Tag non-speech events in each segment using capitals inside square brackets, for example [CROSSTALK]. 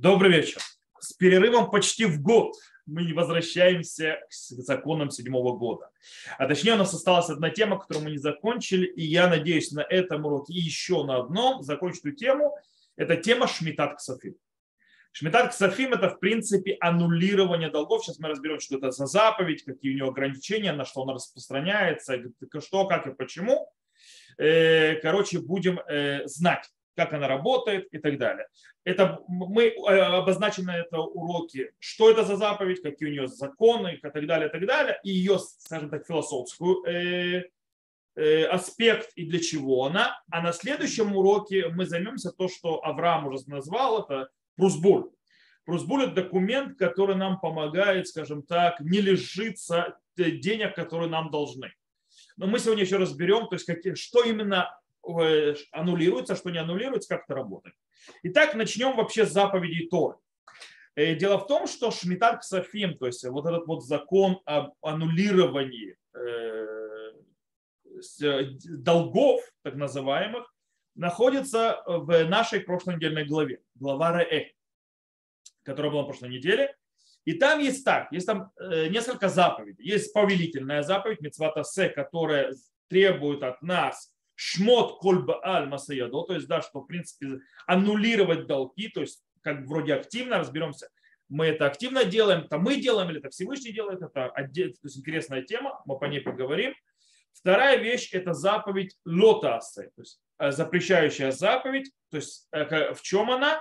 Добрый вечер. С перерывом почти в год мы возвращаемся к законам седьмого года. А точнее у нас осталась одна тема, которую мы не закончили, и я надеюсь на этом уроке и еще на одном закончить эту тему. Это тема Шмитат Ксафим. Шмитат Ксафим – это, в принципе, аннулирование долгов. Сейчас мы разберем, что это за заповедь, какие у нее ограничения, на что она распространяется, что, как и почему. Э, короче, будем э, знать как она работает и так далее. Это мы э, обозначим на этом уроке, что это за заповедь, какие у нее законы и так далее, и так далее, и ее, скажем так, философскую э, э, аспект и для чего она. А на следующем уроке мы займемся то, что Авраам уже назвал, это Прусбуль. Прусбуль – это документ, который нам помогает, скажем так, не лишиться денег, которые нам должны. Но мы сегодня еще разберем, то есть какие, что именно аннулируется, что не аннулируется, как это работает. Итак, начнем вообще с заповедей Торы. Э, дело в том, что Шмитар Ксафим, то есть вот этот вот закон об аннулировании э, долгов, так называемых, находится в нашей прошлой недельной главе, глава Ре, которая была в прошлой неделе. И там есть так, есть там несколько заповедей. Есть повелительная заповедь, Мецватасе, которая требует от нас шмот кольба аль масаядо, то есть, да, что, в принципе, аннулировать долги, то есть, как вроде активно, разберемся, мы это активно делаем, это мы делаем или это Всевышний делает, это то есть интересная тема, мы по ней поговорим. Вторая вещь – это заповедь лотасы, то есть э, запрещающая заповедь, то есть э, в чем она?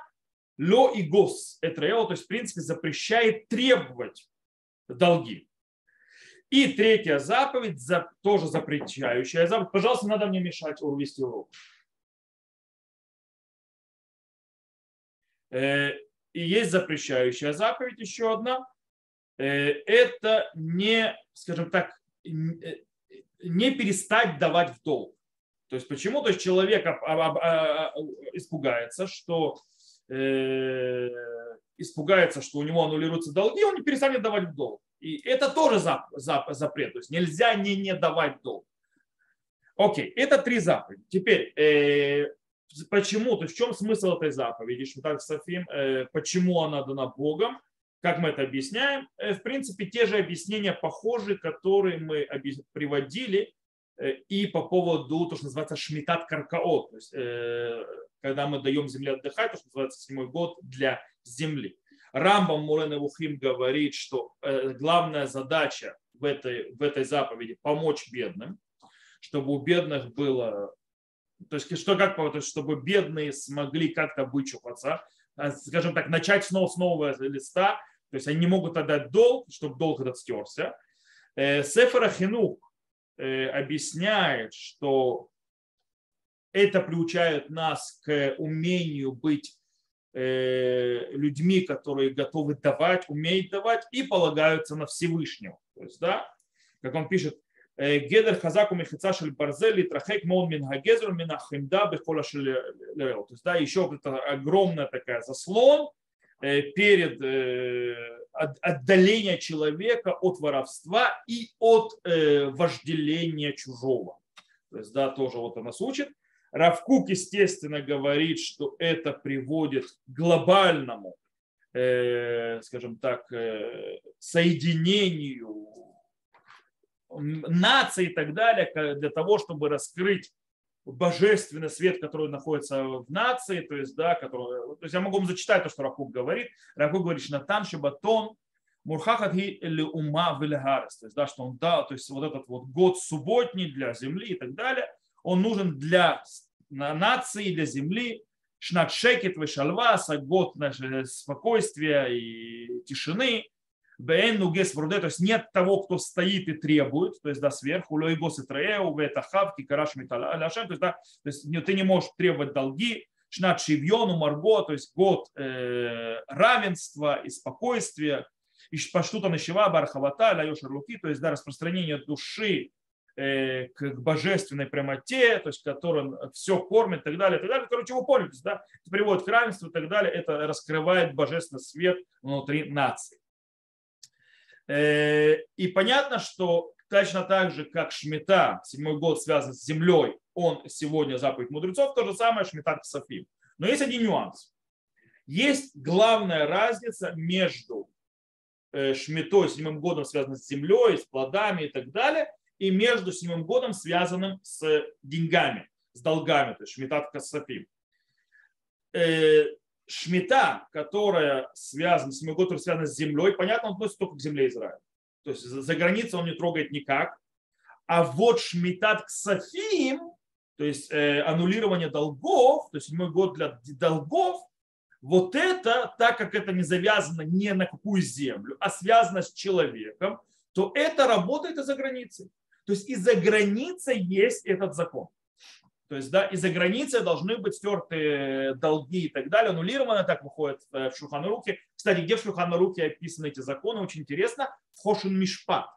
Ло и гос, это то есть в принципе запрещает требовать долги. И третья заповедь, тоже запрещающая заповедь. Пожалуйста, надо мне мешать вести урок. Э, и есть запрещающая заповедь, еще одна. Э, это не, скажем так, э, не перестать давать в долг. То есть почему? То есть человек испугается, что испугается, что у него аннулируются долги, он не перестанет давать в долг. И это тоже запрет. То есть нельзя не, не давать долг. Окей, это три заповеди. Теперь, э, почему, то есть в чем смысл этой заповеди, Шмитат Софим, э, почему она дана Богом, как мы это объясняем? Э, в принципе, те же объяснения похожи, которые мы приводили э, и по поводу, то, что называется шмитат каркаот, то есть э, когда мы даем земле отдыхать, то, что называется седьмой год для земли. Рамбам Мурен Вухим говорит, что э, главная задача в этой, в этой заповеди помочь бедным, чтобы у бедных было, то есть что как, то есть, чтобы бедные смогли как-то вычупаться, а, скажем так, начать снова с нового листа, то есть они не могут отдать долг, чтобы долг этот стерся. Э, Сефера Хинух э, объясняет, что это приучает нас к умению быть людьми, которые готовы давать, умеют давать и полагаются на Всевышнего. То есть, да, как он пишет, «Э, Гедер хазаку мехица шель барзели трахек мон мин хагезер мин ахимда То есть, да, еще это огромная такая заслон э, перед отдаление человека от воровства и от вожделения чужого. То есть, да, тоже вот она учит. Равкук, естественно, говорит, что это приводит к глобальному, э, скажем так, э, соединению наций и так далее, для того, чтобы раскрыть божественный свет, который находится в нации, то есть, да, который, то есть я могу вам зачитать то, что Рахук говорит. Рахук говорит, что Натан Шабатон Мурхахат или ума вильгарес, то есть, да, что он дал, то есть вот этот вот год субботний для земли и так далее, он нужен для нации, для земли. Шнат шекет вешалва, год спокойствия и тишины. Бен нугес вруде, то есть нет того, кто стоит и требует, то есть да, сверху, лой гос и траеу, вета хавки, караш металяшем, то есть да, то есть ты не можешь требовать долги, шнат шивьону, марго, то есть год э, равенства и спокойствия, и паштута нащева, бархавата, ля луки, то есть да, распространение души к божественной прямоте, то есть который все кормит и так далее, и так далее. Короче, вы поняли, да? это приводит к равенству и так далее, это раскрывает божественный свет внутри нации. Э, и понятно, что точно так же, как Шмита, седьмой год связан с землей, он сегодня заповедь мудрецов, то же самое Шмита Ксафим. Но есть один нюанс. Есть главная разница между э, шмитой, седьмым годом, связанным с землей, с плодами и так далее, и между седьмым годом, связанным с деньгами, с долгами, то есть шмитат касапим. Э, шмита, которая связана, седьмой год, который связан с землей, понятно, он относится только к земле Израиля. То есть за границей он не трогает никак. А вот шмитат ксафим, то есть э, аннулирование долгов, то есть седьмой год для долгов, вот это, так как это не завязано ни на какую землю, а связано с человеком, то это работает из-за границы. То есть из-за границы есть этот закон. То есть, да, из-за границы должны быть стерты долги и так далее. Аннулировано так выходит э, в Шуханаруке. Кстати, где в Шуханаруке описаны эти законы, очень интересно. В Хошин Мишпат.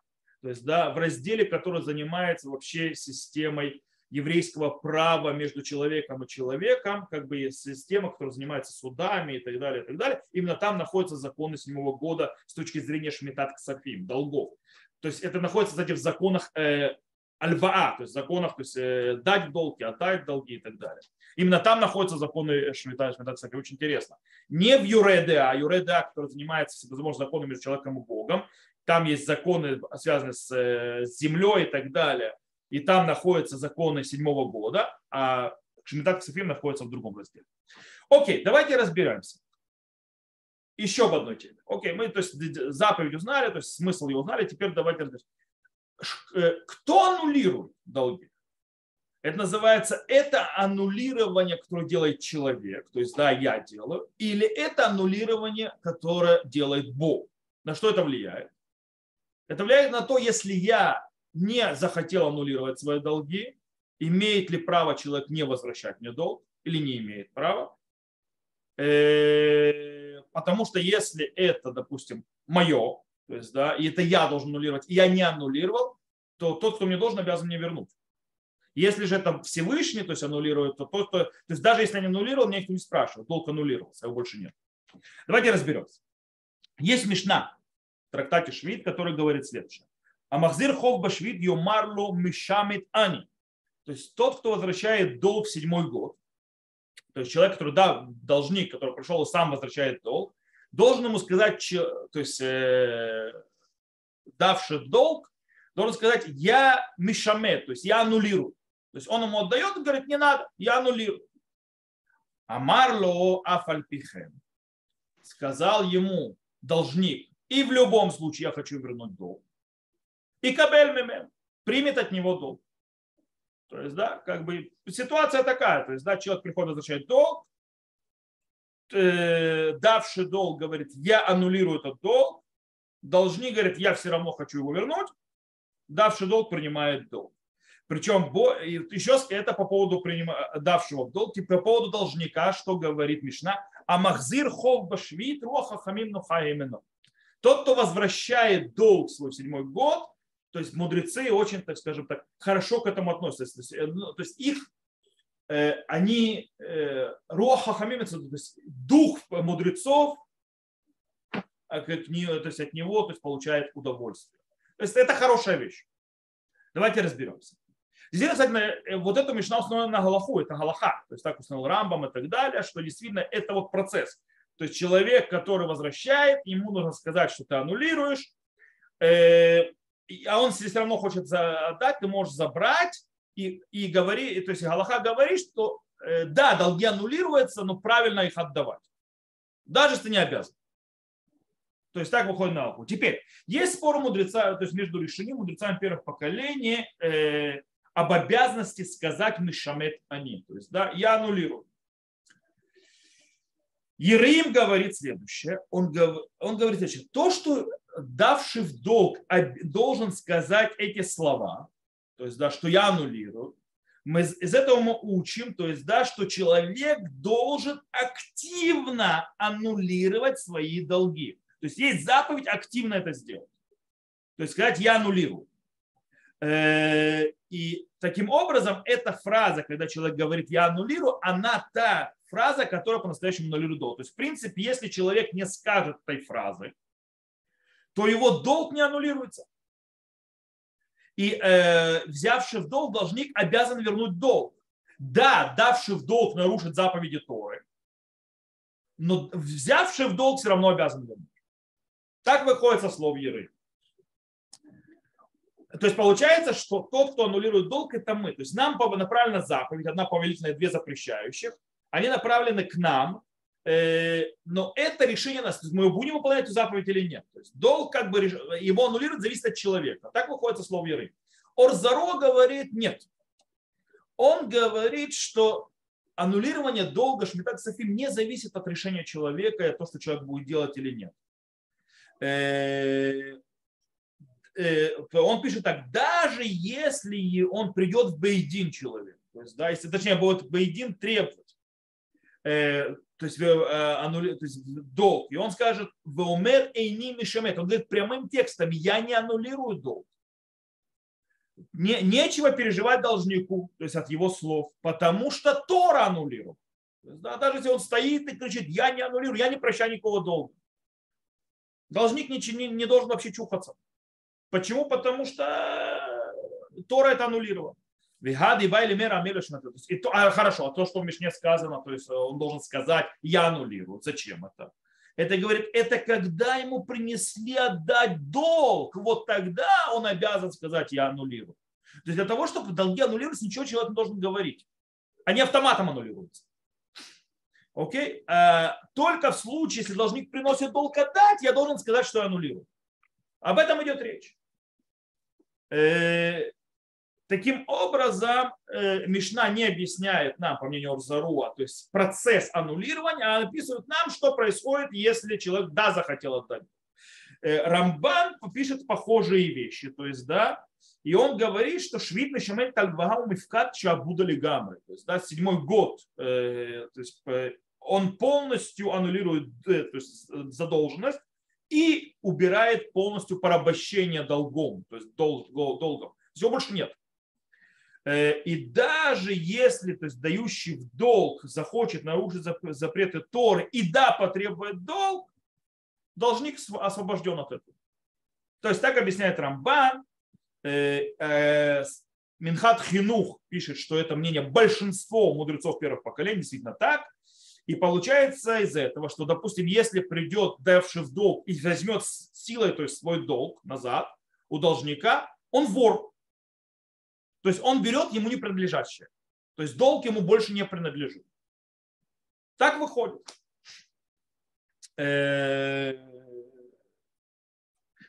То есть, да, в разделе, который занимается вообще системой еврейского права между человеком и человеком, как бы система, которая занимается судами и так далее, и так далее. Именно там находятся законы седьмого года с точки зрения шмитат ксафим, долгов. То есть это находится, кстати, в законах э, альваа, то есть законах, то есть э, дать долги, отдать долги и так далее. Именно там находятся законы Шмита, Шмита кстати, очень интересно. Не в Юреда, а Юреда, который занимается возможно, законами между человеком и Богом. Там есть законы, связанные с, э, с землей и так далее и там находятся законы седьмого года, а Шмитат Ксафим находится в другом разделе. Окей, давайте разберемся. Еще об одной теме. Окей, мы то есть, заповедь узнали, то есть смысл ее узнали, теперь давайте разберемся. Э, кто аннулирует долги? Это называется, это аннулирование, которое делает человек, то есть да, я делаю, или это аннулирование, которое делает Бог. На что это влияет? Это влияет на то, если я не захотел аннулировать свои долги, имеет ли право человек не возвращать мне долг или не имеет права. Э, потому что если это, допустим, мое, то есть, да, и это я должен аннулировать, и я не аннулировал, то тот, кто мне должен, обязан мне вернуть. Если же это Всевышний, то есть аннулирует, то тот, кто... То есть даже если я не аннулировал, меня никто не спрашивает, долг аннулировался, его больше нет. Давайте разберемся. Есть Мишна в трактате Швид, который говорит следующее. А махзир хов башвид йомарло мишамит ани. То есть тот, кто возвращает долг в седьмой год, то есть человек, который, да, должник, который пришел и сам возвращает долг, должен ему сказать, то есть э, давший долг, должен сказать, я мишамет, то есть я аннулирую. То есть он ему отдает и говорит, не надо, я аннулирую. Амарло афальпихем. Сказал ему должник, и в любом случае я хочу вернуть долг и кабель мемен, примет от него долг. То есть, да, как бы ситуация такая, то есть, да, человек приходит возвращает долг, э, давший долг говорит, я аннулирую этот долг, должник говорит, я все равно хочу его вернуть, давший долг принимает долг. Причем еще это по поводу давшего долг, и по поводу должника, что говорит Мишна, а махзир хов башвит роха хамим именно. Тот, кто возвращает долг свой седьмой год, то есть мудрецы очень, так скажем так, хорошо к этому относятся. То есть, э, ну, их, э, они, э, руаха хамимец, то есть дух мудрецов, а то есть от него то есть, получает удовольствие. То есть это хорошая вещь. Давайте разберемся. Здесь, кстати, вот эту мечта установлена на Галаху, это Галаха, то есть так установил Рамбам и так далее, что действительно это вот процесс. То есть человек, который возвращает, ему нужно сказать, что ты аннулируешь, а он все равно хочет отдать, ты можешь забрать и, и говори, то есть Галаха говорит, что э, да, долги аннулируются, но правильно их отдавать. Даже если ты не обязан. То есть так выходит на алху. Теперь, есть спор мудреца, то есть между решением мудрецами первых поколений э, об обязанности сказать мишамет они. То есть, да, я аннулирую. Ерим говорит следующее. Он, он говорит. То, что давший в долг должен сказать эти слова, то есть, да, что я аннулирую, мы из этого мы учим, то есть, да, что человек должен активно аннулировать свои долги. То есть есть заповедь активно это сделать. То есть сказать я аннулирую. И таким образом эта фраза, когда человек говорит я аннулирую, она та фраза, которая по-настоящему аннулирует долг. То есть в принципе, если человек не скажет этой фразы, то его долг не аннулируется. И э, взявший в долг должник обязан вернуть долг. Да, давший в долг нарушит заповеди Торы, но взявший в долг все равно обязан вернуть. Так выходит со слов Еры. То есть получается, что тот, кто аннулирует долг, это мы. То есть нам направлена заповедь, одна повелительная, две запрещающих. Они направлены к нам, но это решение нас. Мы будем выполнять эту заповедь или нет. То есть долг, как бы, его аннулировать зависит от человека. Так выходит со слов Еры. Орзаро говорит нет. Он говорит, что аннулирование долга Шмитат Софим не зависит от решения человека и от того, что человек будет делать или нет. Э, э, он пишет так, даже если он придет в Бейдин человек, то есть, да, если, точнее, будет Бейдин требовать, э, то есть, аннули, то есть долг, и он скажет, Веомер Эйни Мишамет, он говорит прямым текстом, я не аннулирую долг. Не, нечего переживать должнику, то есть от его слов, потому что Тора аннулировал. Да, даже если он стоит и кричит, я не аннулирую, я не прощаю никакого долга. Должник не, не, не должен вообще чухаться. Почему? Потому что Тора это аннулировал. Вигады байли мера и то, а, Хорошо, а то, что в Мишне сказано, то есть э, он должен сказать, я аннулирую. Зачем это? Это говорит, это когда ему принесли отдать долг, вот тогда он обязан сказать, я аннулирую. То есть для того, чтобы долги аннулироваться, ничего человек не должен говорить. Они автоматом аннулируются. Окей? А, только в случае, если должник приносит долг отдать, я должен сказать, что я аннулирую. Об этом идет речь. Э, таким образом, э, Мишна не объясняет нам, по мнению Орзаруа, то есть процесс аннулирования, а описывает нам, что происходит, если человек да захотел отдать. Э, Рамбан пишет похожие вещи, то есть, да, и он говорит, что швид начинает кальвагау мифкат чабудали гамры. То есть, да, седьмой год, то есть, он полностью аннулирует то есть, задолженность, и убирает полностью порабощение долгом, то есть долг, долгом. Всего больше нет. Э, и даже если то есть, дающий в долг захочет нарушить запреты Торы и да, потребует долг, должник освобожден от этого. То есть так объясняет Рамбан. Э, э, Минхат Хинух пишет, что это мнение большинства мудрецов первых поколений, действительно так. И получается из этого, что, допустим, если придет давший в долг и возьмет силой то есть свой долг назад у должника, он вор. То есть он берет ему не принадлежащее. То есть долг ему больше не принадлежит. Так выходит. Э,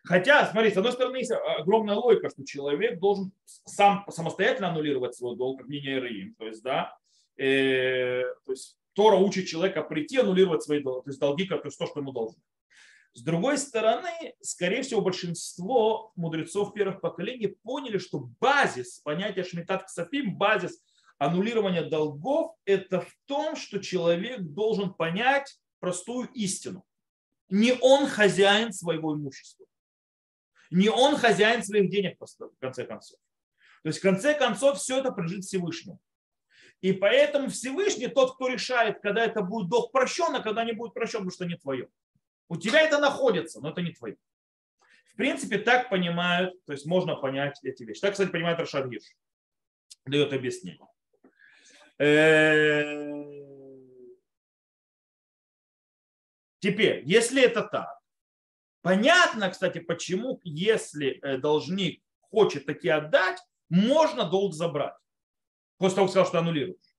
хотя, смотрите, с одной стороны, есть огромная логика, что человек должен сам самостоятельно аннулировать свой долг, как мнение Ираим. То есть, да, э, то есть Тора учит человека прийти, аннулировать свои долги, то есть долги, как то, что ему должно. С другой стороны, скорее всего, большинство мудрецов первых поколений поняли, что базис понятия Шмитат Ксафим, базис аннулирования долгов, это в том, что человек должен понять простую истину. Не он хозяин своего имущества. Не он хозяин своих денег, в конце концов. То есть, в конце концов, все это принадлежит Всевышнему. И поэтому Всевышний тот, кто решает, когда это будет долг прощен, а когда не будет прощен, потому что не твое. У тебя это находится, но это не твое. В принципе, так понимают, то есть можно понять эти вещи. Так, кстати, понимает Рашад Гирш. Дает объяснение. Теперь, если это так, понятно, кстати, почему, если э, должник хочет такие отдать, можно долг забрать после того, как сказал, что аннулируешь.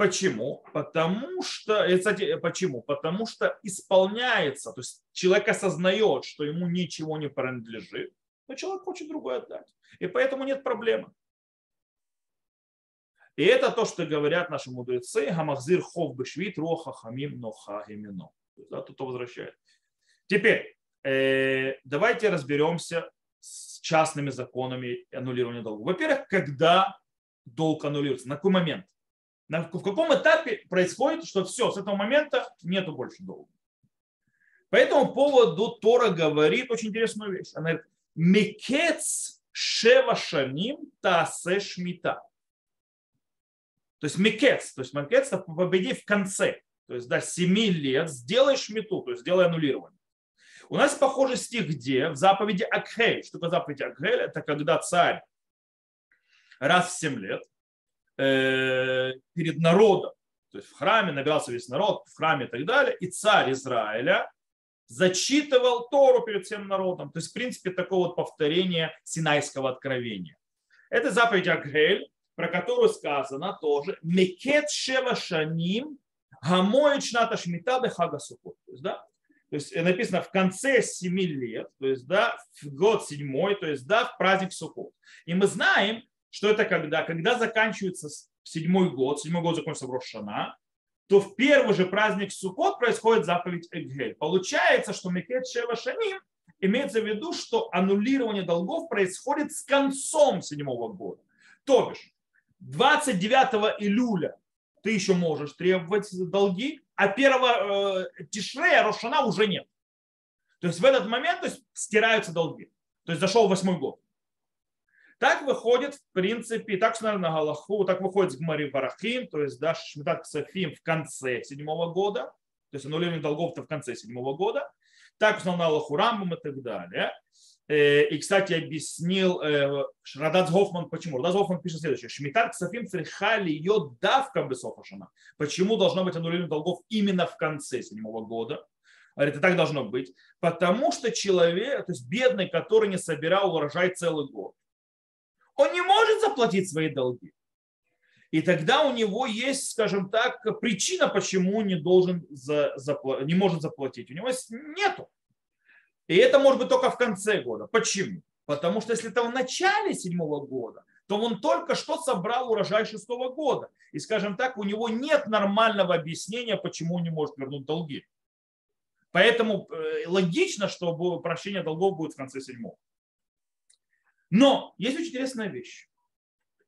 Почему? Потому что, и, кстати, почему? Потому что исполняется, то есть человек осознает, что ему ничего не принадлежит, но человек хочет другое отдать. И поэтому нет проблемы. И это то, что говорят наши мудрецы, гамахзир хов бешвит роха хамим ноха гимино. Да, тут возвращает. Теперь, э, давайте разберемся с частными законами аннулирования долга. Во-первых, когда долг аннулируется? На какой момент? В каком этапе происходит, что все, с этого момента нету больше долга? По этому поводу Тора говорит очень интересную вещь. Она говорит, Мекец шева шаним тасе шмита. То есть мекец, то есть мекец победи в конце. То есть до 7 лет сделай шмиту, то есть сделай аннулирование. У нас похожий стих где? В заповеди Акхель. Что такое заповедь Акхель? Это когда царь раз в 7 лет э, перед народом то есть в храме набирался весь народ, в храме и так далее, и царь Израиля зачитывал Тору перед всем народом. То есть, в принципе, такое вот повторение Синайского откровения. Это заповедь Агель, про которую сказано тоже «Мекет шева шаним гамоет шната шмита бехага сукот». То есть, да, то есть написано в конце семи лет, то есть да, в год седьмой, то есть да, в праздник Суккот. И мы знаем, что это когда, когда заканчивается седьмой год, седьмой год закончится в Рошана, то в первый же праздник Суккот происходит заповедь Эггель. Получается, что Мекет Шева Шаним имеется в виду, что аннулирование долгов происходит с концом седьмого года. То бишь, 29 июля ты еще можешь требовать долги, а первого э, Тишрея Рошана уже нет. То есть в этот момент то есть, стираются долги. То есть зашел восьмой год. Так выходит, в принципе, так что, наверное, на Галаху, так выходит с Гмари Варахим, то есть да, Шмитат Ксафим в конце седьмого года, то есть аннулирование долгов-то в конце седьмого года. Так узнал на Аллаху Рамбам и так далее. Э, и, кстати, объяснил э, Радац Гофман, почему. Радац Гофман пишет следующее. Шмитар Ксафим црихали ее давка Бесофашана. Почему должно быть аннулирование долгов именно в конце седьмого года? Говорит, и так должно быть. Потому что человек, то есть бедный, который не собирал урожай целый год, он не может заплатить свои долги. И тогда у него есть, скажем так, причина, почему он не, должен за, запла- не может заплатить. У него нету. И это может быть только в конце года. Почему? Потому что если это в начале седьмого года, то он только что собрал урожай шестого года. И, скажем так, у него нет нормального объяснения, почему он не может вернуть долги. Поэтому э, логично, что прощение долгов будет в конце седьмого. Но есть очень интересная вещь.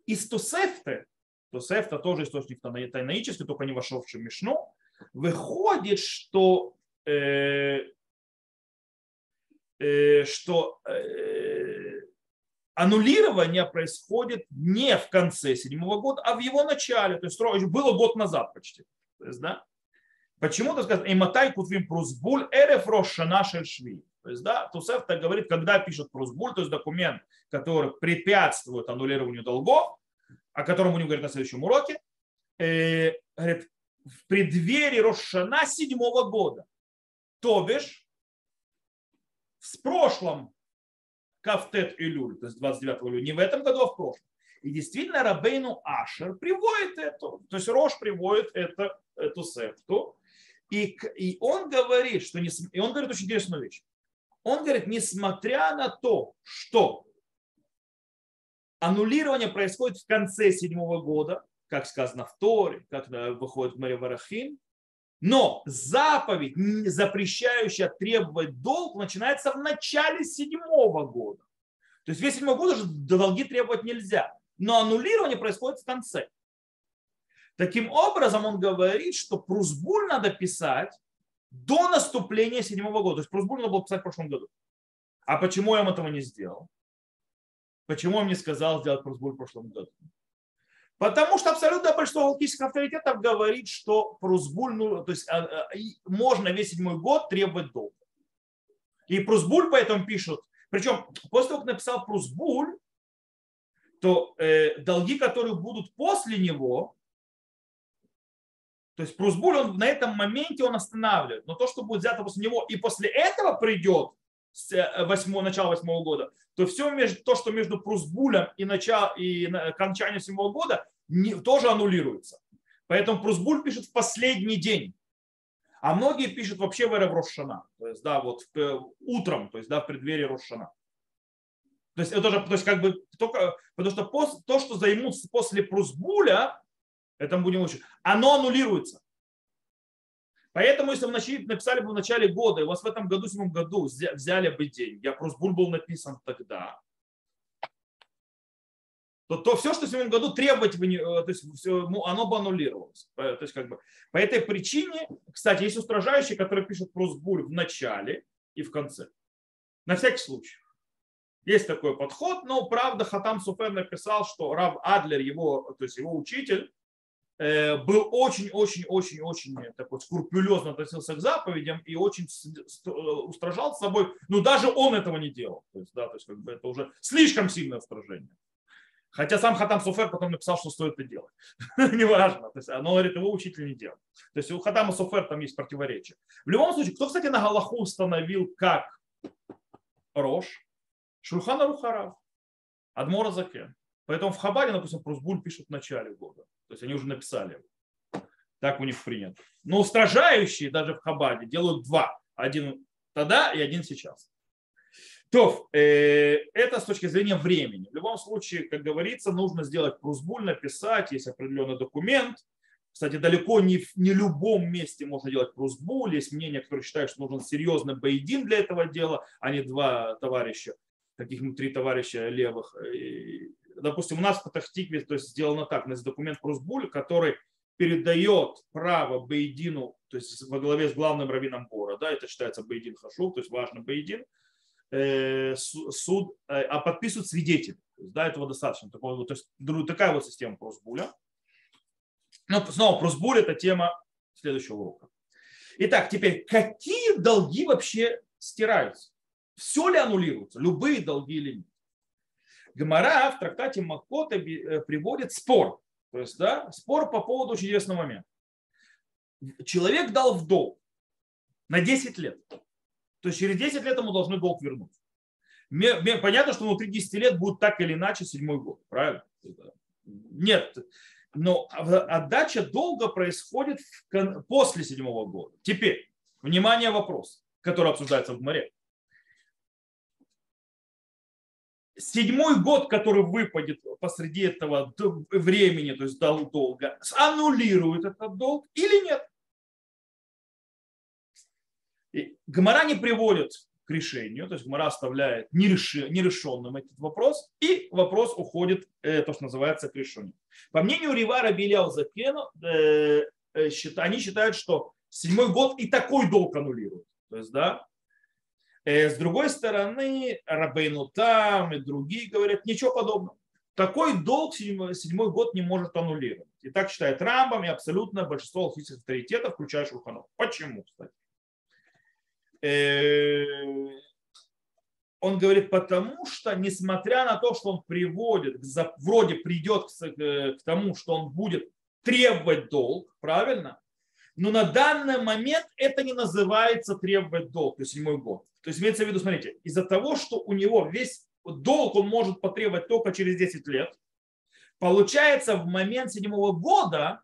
Из Тосефты, Тосефта тоже источник тайнаический, только не вошел в Мишну, выходит, что, э, э, что э, аннулирование происходит не в конце седьмого года, а в его начале. То есть было год назад почти. То есть, да? Почему-то сказано, иматай кутвим прузбуль эреф рошана шви. То есть, да, Тусеф так говорит, когда пишет прузбуль, то есть документ, который препятствует аннулированию долгов, о котором будем говорить на следующем уроке, э, говорит, в преддверии Рошана седьмого года. То бишь, в прошлом Кафтет Илюль, то есть 29 июля, не в этом году, а в прошлом. И действительно Рабейну Ашер приводит это, то есть Рош приводит это, эту септу. И, и он говорит, что не, и он говорит очень интересную вещь. Он говорит, несмотря на то, что аннулирование происходит в конце седьмого года, как сказано в Торе, как выходит в Мария Варахим, но заповедь, запрещающая требовать долг, начинается в начале седьмого года. То есть весь седьмой год уже долги требовать нельзя. Но аннулирование происходит в конце. Таким образом, он говорит, что прусбуль надо писать до наступления седьмого года. То есть Прусбуль надо было писать в прошлом году. А почему я этого не сделал? Почему он мне сказал сделать Прусбуль в прошлом году? Потому что абсолютно большинство галактических авторитетов говорит, что Прусбуль, ну, то есть а, а, можно весь седьмой год требовать долга. И Прусбуль поэтому пишут, причем после того, как написал Прусбуль, то э, долги, которые будут после него, то есть Прусбуль, он на этом моменте он останавливает. Но то, что будет взято после него, и после этого придет с 8, э, начала восьмого года, то все между, то, что между Прусбулем и, начало, и окончанием седьмого года, не, тоже аннулируется. Поэтому Прусбуль пишет в последний день. А многие пишут вообще в Эрев Рошана. То есть, да, вот э, утром, то есть, да, в преддверии Рошана. То есть, это же, то есть, как бы, только, потому что пос, то, что займут после Прусбуля, это мы будем учить. Оно аннулируется. Поэтому, если вы написали бы в начале года, и у вас в этом году, в седьмом году взяли бы деньги, а Прусбуль был написан тогда, то, то все, что в седьмом году требовать, не, э, то есть все, ну, оно бы аннулировалось. То есть, как бы, по этой причине, кстати, есть устражающие, которые пишут Прусбуль в начале и в конце. На всякий случай. Есть такой подход, но правда Хатам Суфер написал, что Рав Адлер, его, то есть его учитель, был очень-очень-очень-очень такой скрупулезно относился к заповедям и очень э, устражал с собой. Но даже он этого не делал. То есть, да, то есть как бы это уже слишком сильное устражение. Хотя сам Хатам Суфер потом написал, что стоит это делать. [LAUGHS] Неважно. То есть, но говорит, его учитель не делал. То есть у Хатама Суфер там есть противоречие. В любом случае, кто, кстати, на Галаху установил как Рош? Шурхана Рухарав. Адмора Закен. Поэтому в Хабаре, допустим, Прусбуль пишут в начале года. То есть они уже написали. Так у них принято. Но устражающие даже в Хабаде делают два. Один тогда и один сейчас. То, э, это с точки зрения времени. В любом случае, как говорится, нужно сделать прусбуль, написать, есть определенный документ. Кстати, далеко не в не любом месте можно делать прусбуль. Есть мнение, которое считает, что нужен серьезный боедин для этого дела, а не два товарища, таких три товарища левых. И, допустим, у нас в Патахтикве то есть сделано так, у нас документ прусбуль, который передает право Бейдину, то есть во главе с главным раввином города, это считается Бейдин Хашув, то есть важный Бейдин, Э, суд, э, а подписывают свидетели. Есть, да, этого достаточно. Такого, то есть такая вот система просбуля. Но снова просбуль это тема следующего урока. Итак, теперь, какие долги вообще стираются? Все ли аннулируется? Любые долги или нет? Гмара в трактате Макота э, приводит спор. То есть, да, спор по поводу очень интересного момента. Человек дал в долг на 10 лет то есть через 10 лет ему должны долг вернуть. Понятно, что внутри 10 лет будет так или иначе седьмой год, правильно? Нет, но отдача долга происходит после седьмого года. Теперь, внимание, вопрос, который обсуждается в море. Седьмой год, который выпадет посреди этого времени, то есть долга, аннулирует этот долг или нет? Гмара не приводит к решению, то есть Гмара оставляет нерешенным этот вопрос, и вопрос уходит, э, то, что называется, к решению. По мнению Ривара Беляу Запена, э, э, они считают, что седьмой год и такой долг аннулирует. То есть, да, с другой стороны, Рабейну там и другие говорят, ничего подобного. Такой долг седьмой, год не может аннулировать. И так считает Рамбам и абсолютно большинство алхимических авторитетов, включая Шурханов. Почему, кстати? Э, он говорит, потому что, несмотря на то, что он приводит, вроде придет к тому, что он будет требовать долг, правильно? Но на данный момент это не называется требовать долг, то есть седьмой год. То есть имеется в виду, смотрите, из-за того, что у него весь долг он может потребовать только через 10 лет, получается в момент седьмого года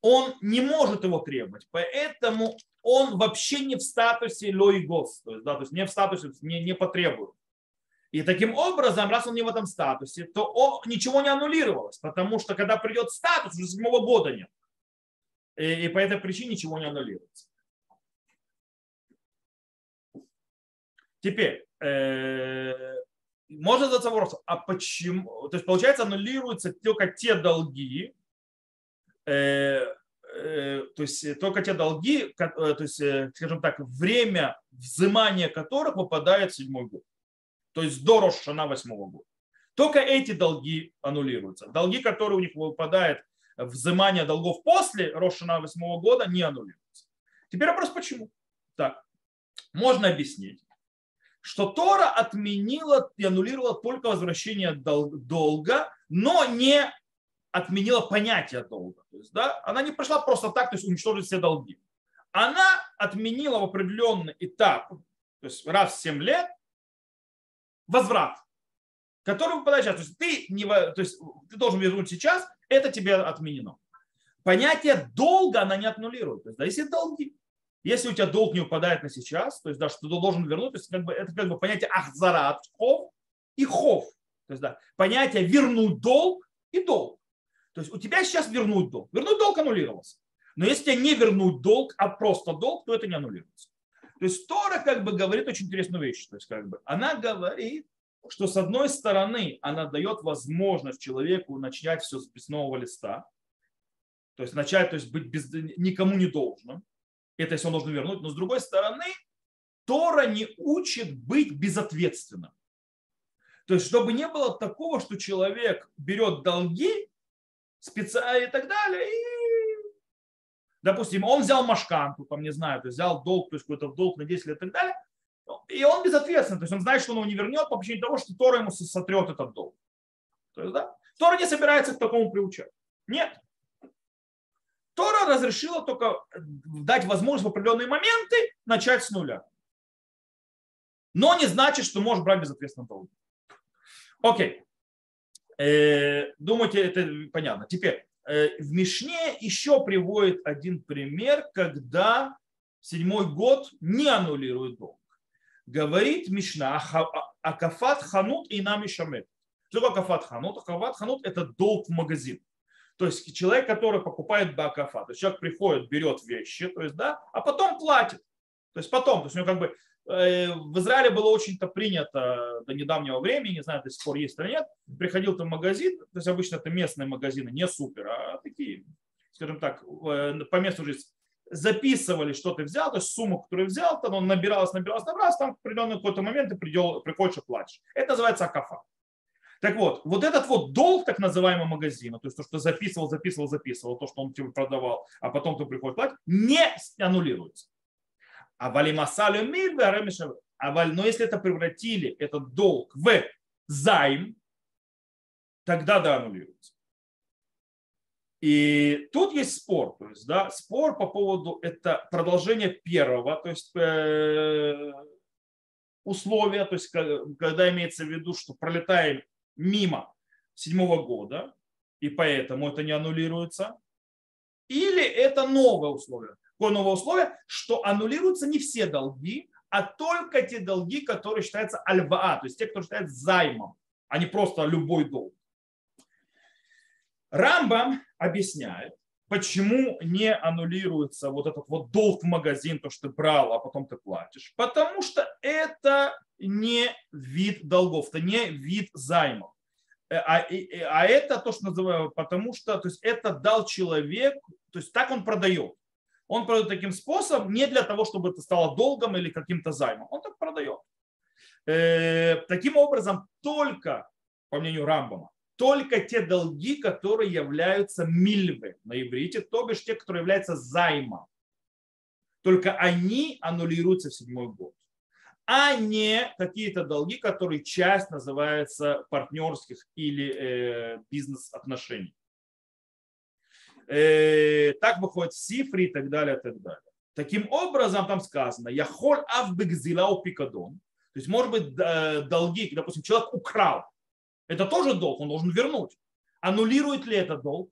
он не может его требовать. Поэтому он вообще не в статусе лоигос, то да, то есть не в статусе, не, не потребует. И таким образом, раз он не в этом статусе, то он, ничего не аннулировалось, потому что когда придет статус, уже седьмого года нет. И, и по этой причине ничего не аннулируется. Теперь, э, можно задаться вопросом, а почему, то есть получается аннулируются только те долги, э, Э, то есть только те долги, то есть, скажем так, время взимания которых выпадает в седьмой год. То есть до Рошана восьмого года. Только эти долги аннулируются. Долги, которые у них выпадают взимание долгов после Рошана восьмого года, не аннулируются. Теперь вопрос, почему? Так, можно объяснить, что Тора отменила и аннулировала только возвращение долга, но не отменила понятие долга. То есть, да, она не пришла просто так, то есть уничтожить все долги. Она отменила в определенный этап, то есть раз в 7 лет, возврат, который выпадает сейчас. То есть ты, не, то есть ты должен вернуть сейчас, это тебе отменено. Понятие долга она не отнулирует. То есть, да, если долги, если у тебя долг не упадает на сейчас, то есть да, что ты должен вернуть, то есть как бы, это как бы понятие ахзарат, хов и хов. То есть да, понятие вернуть долг и долг. То есть у тебя сейчас вернуть долг. Вернуть долг аннулировался. Но если тебе не вернуть долг, а просто долг, то это не аннулируется. То есть Тора как бы говорит очень интересную вещь. То есть как бы она говорит, что с одной стороны она дает возможность человеку начать все с нового листа. То есть начать, то есть быть без, никому не должным. Это он должен вернуть. Но с другой стороны, Тора не учит быть безответственным. То есть, чтобы не было такого, что человек берет долги спеца и так далее. И, допустим, он взял машканту, там, не знаю, то есть взял долг, то есть какой-то долг на 10 лет и так далее. И он безответственный, то есть он знает, что он его не вернет по причине того, что Тора ему сотрет этот долг. То есть, да, Тора не собирается к такому приучать. Нет. Тора разрешила только дать возможность в определенные моменты начать с нуля. Но не значит, что можешь брать безответственно долги. Окей. Э, думаете, это понятно. Теперь, э, в Мишне еще приводит один пример, когда седьмой год не аннулирует долг. Говорит Мишна, Акафат ханут и нами шамет. Что такое акафат ханут? Акафат ханут – это долг в магазин. То есть человек, который покупает бакафа, то есть человек приходит, берет вещи, то есть, да, а потом платит. То есть потом, то есть у него как бы э, в Израиле было очень-то принято до недавнего времени, не знаю, до сих пор есть или нет, приходил ты в магазин, то есть обычно это местные магазины, не супер, а такие, скажем так, по месту жизни, записывали, что ты взял, то есть сумму, которую взял, там он набиралась, набиралась, набиралась, там в определенный какой-то момент ты приходишь и платишь. Это называется акафа. Так вот, вот этот вот долг так называемого магазина, то есть то, что записывал, записывал, записывал, то, что он тебе продавал, а потом ты приходишь платить, не аннулируется. А валимасалю а но если это превратили, этот долг в займ, тогда да, аннулируется. И тут есть спор, то есть, да, спор по поводу это продолжение первого, то есть э, условия, то есть когда имеется в виду, что пролетаем мимо седьмого года, и поэтому это не аннулируется. Или это новое условие. Какое новое условие? Что аннулируются не все долги, а только те долги, которые считаются альваа, то есть те, которые считаются займом, а не просто любой долг. Рамбам объясняет, почему не аннулируется вот этот вот долг в магазин, то, что ты брал, а потом ты платишь. Потому что это не вид долгов, это не вид займов. Э, а, а это то, что называю, потому что то есть это дал человек, то есть так он продает. Он продает таким способом не для того, чтобы это стало долгом или каким-то займом. Он так продает. Э, таким образом, только, по мнению Рамбама, только те долги, которые являются мильвы на иврите, то бишь те, которые являются займом. Только они аннулируются в седьмой год, а не какие-то долги, которые часть называется партнерских или э, бизнес-отношений. Э, так выходит сифри и так далее, и так далее. Таким образом, там сказано, яхоль авбекзила пикадон. То есть, может быть, долги, допустим, человек украл это тоже долг, он должен вернуть. Аннулирует ли это долг?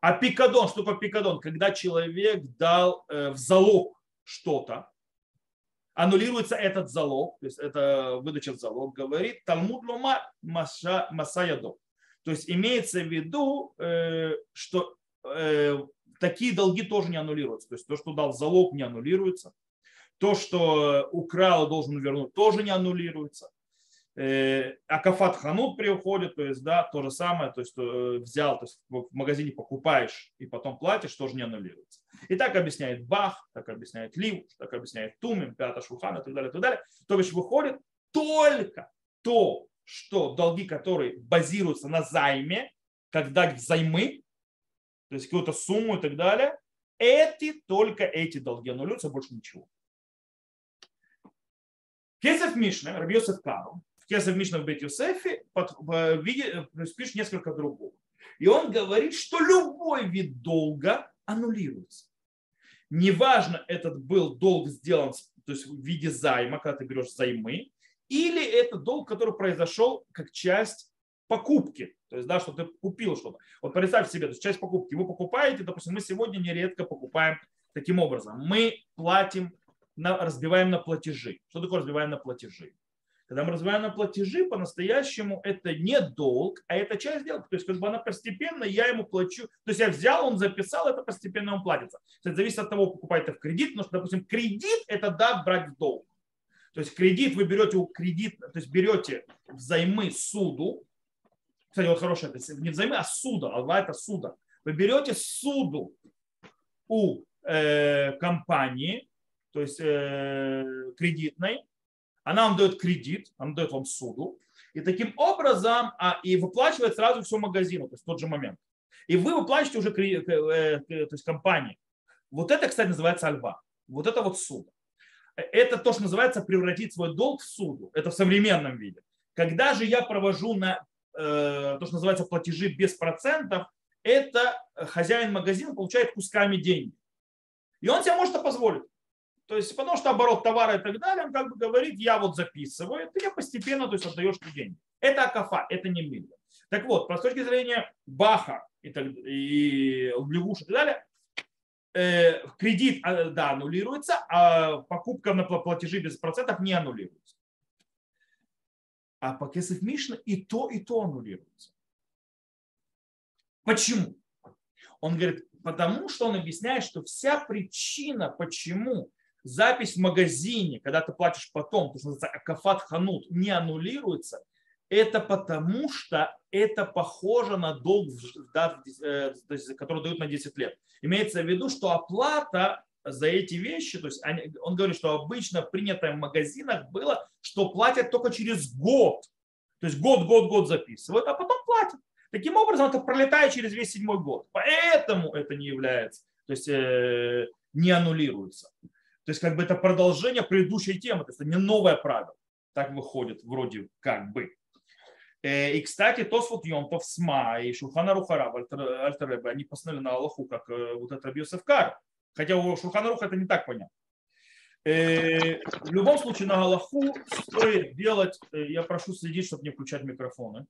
А пикадон, что такое пикадон? Когда человек дал э, в залог что-то, аннулируется этот залог, то есть это выдача в залог, говорит Талмуд Лома Масаядо. То есть имеется в виду, э, что э, такие долги тоже не аннулируются. То есть то, что дал залог, не аннулируется. То, что украл, должен вернуть, тоже не аннулируется. Э, Акафат Ханут приходит, то есть, да, то же самое, то есть, э, взял, то есть, в магазине покупаешь и потом платишь, тоже не аннулируется. И так объясняет Бах, так объясняет Лив, так объясняет Тумим, Пята Шухан и так далее, и так далее. То есть, выходит только то, что долги, которые базируются на займе, когда займы, то есть какую-то сумму и так далее, эти, только эти долги аннулируются, больше ничего. Кесов Мишна, Рабиосов Кару, Кесов Мишна в Бет Юсефе пишет несколько другого. И он говорит, что любой вид долга аннулируется. Неважно, этот был долг сделан то есть в виде займа, когда ты берешь займы, или это долг, который произошел как часть покупки. То есть, да, что ты купил что-то. Вот представь себе, то есть часть покупки. Вы покупаете, допустим, мы сегодня нередко покупаем таким образом. Мы платим, на, разбиваем на платежи. Что такое разбиваем на платежи? Когда мы разбиваем на платежи, по-настоящему это не долг, а это часть сделки. То есть как бы она постепенно, я ему плачу. То есть я взял, он записал, это постепенно он платится. Это зависит от того, покупает это в кредит, потому что, допустим, кредит это да, брать в долг. То есть кредит вы берете у кредит, то есть берете взаймы суду. Кстати, вот хорошее, не взаймы, а суда. Алва это суда. Вы берете суду у э, компании, то есть э, кредитной, она вам дает кредит, она дает вам суду, и таким образом а, и выплачивает сразу все магазину, то есть в тот же момент. И вы выплачиваете уже э, то есть компании. Вот это, кстати, называется альва. Вот это вот суд. Это то, что называется превратить свой долг в суду. Это в современном виде. Когда же я провожу на то, что называется платежи без процентов, это хозяин магазина получает кусками деньги. И он себе может это позволить. То есть, потому что оборот товара и так далее, он как бы говорит, я вот записываю, ты мне постепенно то есть, отдаешь деньги. Это акафа, это не милья. Так вот, с точки зрения Баха и, так, и Левуш и так далее, э, кредит э, да, аннулируется, а покупка на платежи без процентов не аннулируется. А по Кесов Мишна и то, и то аннулируется. Почему? Он говорит, потому что он объясняет, что вся причина, почему запись в магазине, когда ты платишь потом, то, что называется акафат ханут, не аннулируется, это потому что это похоже на долг, э, который дают на 10 лет. Имеется в виду, что оплата за эти вещи, то есть они, он говорит, что обычно принято в магазинах было, что платят только через год. То есть год, год, год записывают, а потом платят. Таким образом, это пролетает через весь седьмой год. Поэтому это не является, то есть э, не аннулируется. То есть как бы это продолжение предыдущей темы, то есть это не новое правило. Так выходит вроде как бы. Э, и, кстати, Тосфот Йомтов, Сма и Шурхана Рухара, Альтеребе, они постановили на Аллаху, как э, вот это Бьосефкар. Хотя у Шурхана Руха это не так понятно. Э, в любом случае на Аллаху стоит делать, я прошу следить, чтобы не включать микрофоны.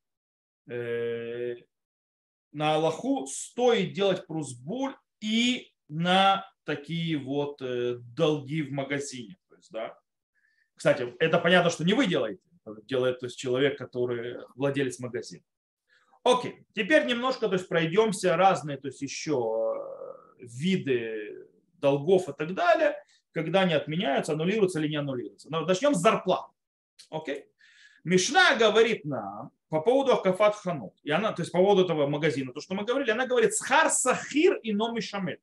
На Аллаху стоит делать прусбуль и на такие вот долги в магазине. То есть, да. Кстати, это понятно, что не вы делаете делает то есть, человек, который владелец магазина. Окей, теперь немножко то есть, пройдемся разные, то есть еще э, виды долгов и так далее, когда они отменяются, аннулируются или не аннулируются. Но начнем с зарплат. Окей? Мишна говорит нам по поводу Акафат Ханут, и она, то есть по поводу этого магазина, то, что мы говорили, она говорит схар сахир и но мишамет.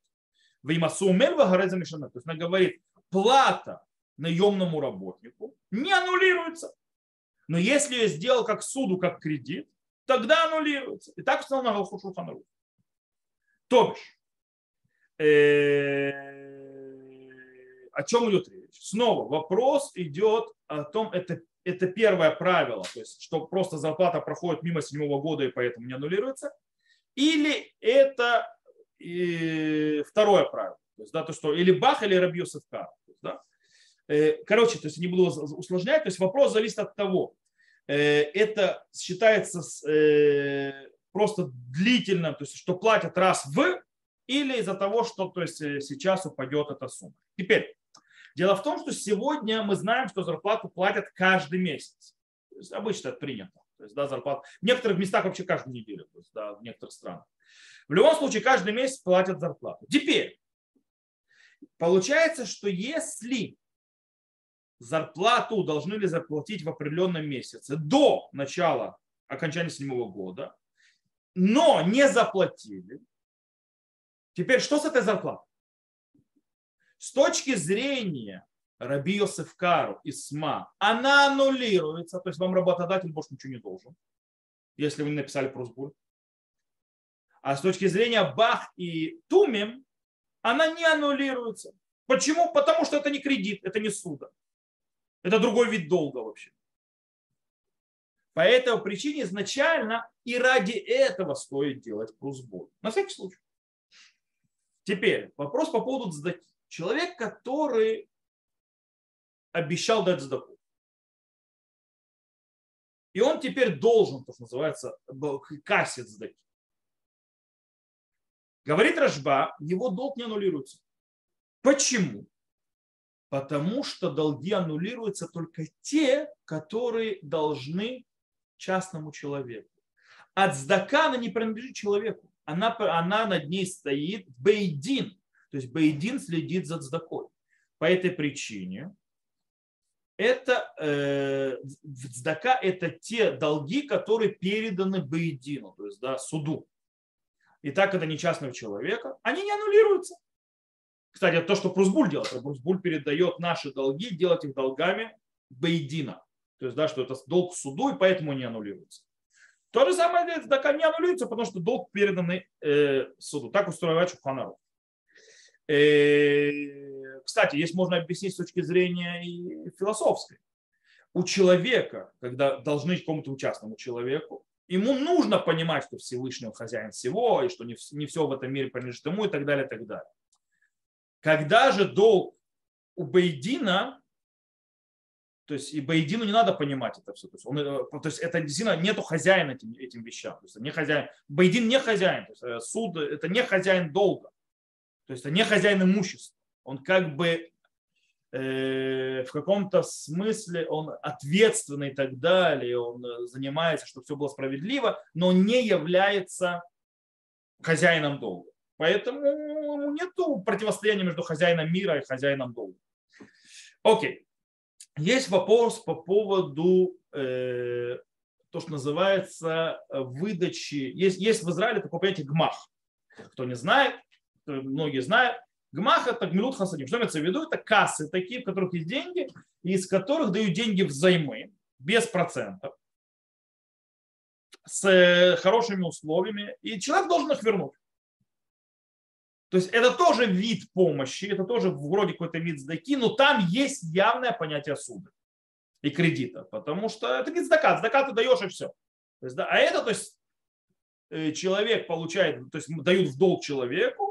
Веймасумель вагареза мишамет. То есть она говорит, плата наемному работнику не аннулируется. Но если я сделал как суду, как кредит, тогда аннулируется. И так стал на Галху Шулханарух. То бишь, э, о чем идет речь? Снова вопрос идет о том, это, это первое правило, то есть, что просто зарплата проходит мимо седьмого года и поэтому не аннулируется. Или это и второе правило. То есть, да, то, что или Бах, или Рабьюсов Кар. Да? Э, короче, то есть не буду усложнять, то есть вопрос зависит от того, э, это считается э, просто длительным, то есть что платят раз в, или из-за того, что то есть, сейчас упадет эта сумма. Теперь, дело в том, что сегодня мы знаем, что зарплату платят каждый месяц. То есть обычно это принято. То есть, да, зарплата. В некоторых местах вообще каждую неделю, то есть, да, в некоторых странах. В любом случае, каждый месяц платят зарплату. Теперь, получается, что если зарплату должны ли заплатить в определенном месяце до начала окончания седьмого года, но не заплатили. Теперь что с этой зарплатой? С точки зрения Раби и СМА, она аннулируется, то есть вам работодатель больше ничего не должен, если вы не написали просьбу. А с точки зрения Бах и Тумим, она не аннулируется. Почему? Потому что это не кредит, это не суда. Это другой вид долга вообще. По этой причине изначально и ради этого стоит делать прусбой. На всякий случай. Теперь вопрос по поводу сдаки. Человек, который обещал дать сдаку. И он теперь должен, то, что называется, кассет сдаки. Говорит Рожба, его долг не аннулируется. Почему? Потому что долги аннулируются только те, которые должны частному человеку. От сдака она не принадлежит человеку. Она, она над ней стоит бейдин. То есть бейдин следит за сдакой. По этой причине это э, цдака это те долги, которые переданы бейдину, то есть да, суду. И так это не частного человека, они не аннулируются. Кстати, то, что Прусбуль делает, Прусбуль передает наши долги, делать их долгами Бейдина. То есть, да, что это долг суду, и поэтому не аннулируется. То же самое цдака не аннулируется, потому что долг переданный э, суду. Так устроивает Шуханару. Э, кстати, есть можно объяснить с точки зрения и философской. У человека, когда должны какому-то частному человеку, ему нужно понимать, что Всевышний хозяин всего, и что не, все в этом мире принадлежит ему и так далее, и так далее. Когда же долг у Бейдина, то есть и Бейдину не надо понимать это все. То есть, он, э, то есть это действительно нету хозяина этим, этим вещам. То есть не хозяин. Бейдин не хозяин. То есть э, суд это не хозяин долга. То есть это не хозяин имущества. Он как бы э, в каком-то смысле он ответственный и так далее, он э, занимается, чтобы все было справедливо, но не является хозяином долга. Поэтому нет противостояния между хозяином мира и хозяином долга. Окей. Есть вопрос по поводу э, то, что называется выдачи. Есть, есть в Израиле такое понятие гмах. Кто не знает, многие знают, Гмах это гмилут хасадим. Что имеется в виду? Это кассы такие, в которых есть деньги, из которых дают деньги взаймы, без процентов, с э, хорошими условиями, и человек должен их вернуть. То есть это тоже вид помощи, это тоже вроде какой-то вид сдаки, но там есть явное понятие суда и кредита, потому что это вид сдака, сдака ты даешь и все. То есть, да, а это, то есть э, человек получает, то есть дают в долг человеку,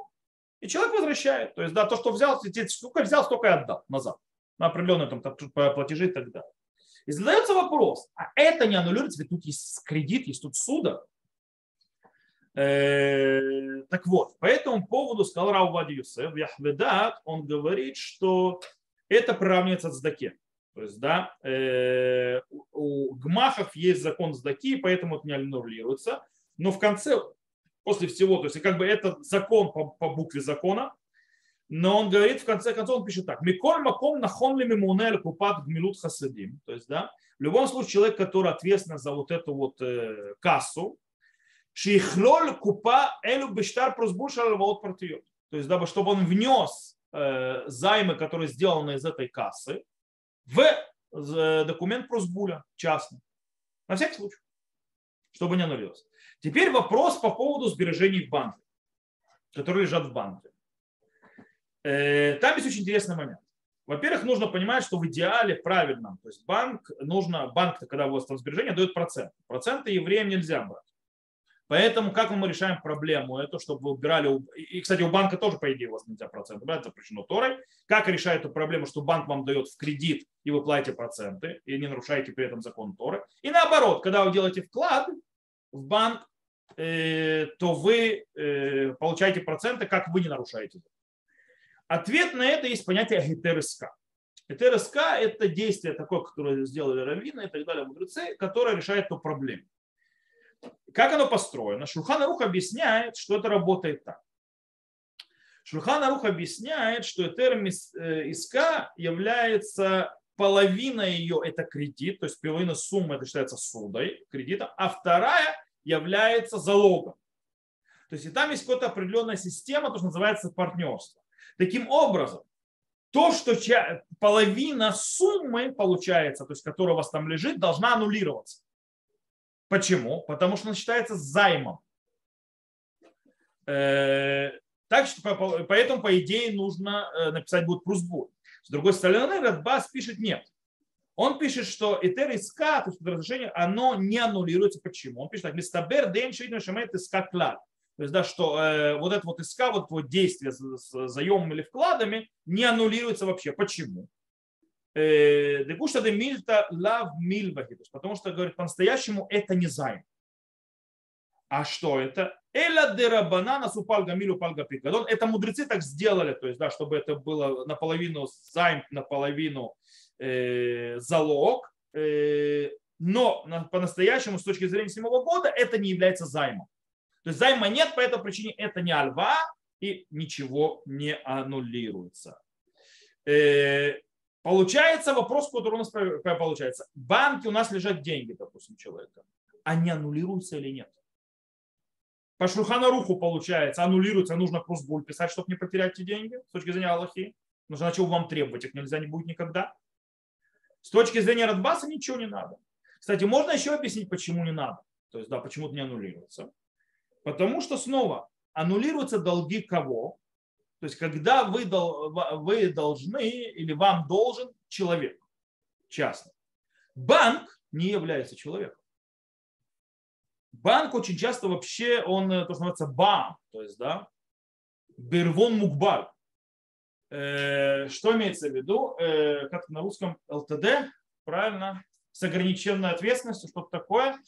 и человек возвращает. То есть, да, то, что взял, сколько взял, столько и отдал назад. На определенные там, платежи и так далее. И задается вопрос, а это не аннулируется, ведь тут есть кредит, есть тут суда. Э, так вот, по этому поводу сказал Раувади Юсеф, Яхведат, он говорит, что это приравнивается к сдаке. То есть, да, э, у гмахов есть закон сдаки, поэтому это не аннулируется. Но в конце после всего, то есть как бы это закон по, по букве закона, но он говорит, в конце концов, он пишет так. Миколь маком нахон ли мимунель купат гмилут хасадим. То есть, да, в любом случае человек, который ответственен за вот эту вот э, кассу, шихлоль купа элю бештар прозбуша вот партиот. То есть, дабы, чтобы он внес э, займы, которые сделаны из этой кассы, в э, документ прозбуля частный. На всякий случай. Чтобы не аннулировалось. Теперь вопрос по поводу сбережений в банке, которые лежат в банке. Э, там есть очень интересный момент. Во-первых, нужно понимать, что в идеале правильном, то есть банк нужно, банк, когда у вас там сбережения, дает процент. Проценты евреям нельзя брать. Поэтому как мы решаем проблему? Это чтобы вы убирали... И, кстати, у банка тоже, по идее, у вас нельзя проценты брать, запрещено Торой. Как решает эту проблему, что банк вам дает в кредит, и вы платите проценты, и не нарушаете при этом закон Торы. И наоборот, когда вы делаете вклад, в банк, э, то вы э, получаете проценты, как вы не нарушаете. Ответ на это есть понятие гетерска. Гетерска – это действие такое, которое сделали раввины и так далее, мудрецы, которое решает эту проблему. Как оно построено? Шурхан Арух объясняет, что это работает так. Шурхан Арух объясняет, что Иска является половина ее это кредит, то есть половина суммы это считается судой, кредитом, а вторая является залогом. То есть и там есть какая-то определенная система, то, что называется партнерство. Таким образом, то, что половина суммы получается, то есть которая у вас там лежит, должна аннулироваться. Почему? Потому что она считается займом. Э, так что поэтому, по идее, нужно э, написать будет прусбур. С другой стороны, Радбас пишет нет. Он пишет, что Этер иска, то есть разрешение, оно не аннулируется. Почему? Он пишет так, листабер ден шейдна шамет иска клад. То есть, да, что э, вот это вот иска, вот вот действие с, с заемом или вкладами не аннулируется вообще. Почему? Э, Декушта де мильта лав мильбахи. Потому что, говорит, по-настоящему это не займ. А что это? Эля дерабанана супал гамилю пальга пикадон. Это мудрецы так сделали, то есть, да, чтобы это было наполовину займ, наполовину э, залог. Э, но по-настоящему, с точки зрения седьмого года, это не является займом. То есть займа нет, по этой причине это не альва, и ничего не аннулируется. Э, получается вопрос, который у нас получается. В банке у нас лежат деньги, допустим, человека. Они аннулируются или нет? По Шурханаруху получается, аннулируется, нужно просбуль писать, чтобы не потерять эти деньги с точки зрения Аллахи. Нужно, чего вам требовать, их нельзя не будет никогда. С точки зрения Радбаса ничего не надо. Кстати, можно еще объяснить, почему не надо. То есть, да, почему это не аннулируется. Потому что снова аннулируются долги кого? То есть, когда вы, вы должны или вам должен человек частный. Банк не является человеком. Банк очень часто вообще, он, то, что называется, бам, то есть, да, бервон мукбаль. Э, что имеется в виду? Э, как на русском ЛТД, правильно? С ограниченной ответственностью, что-то такое.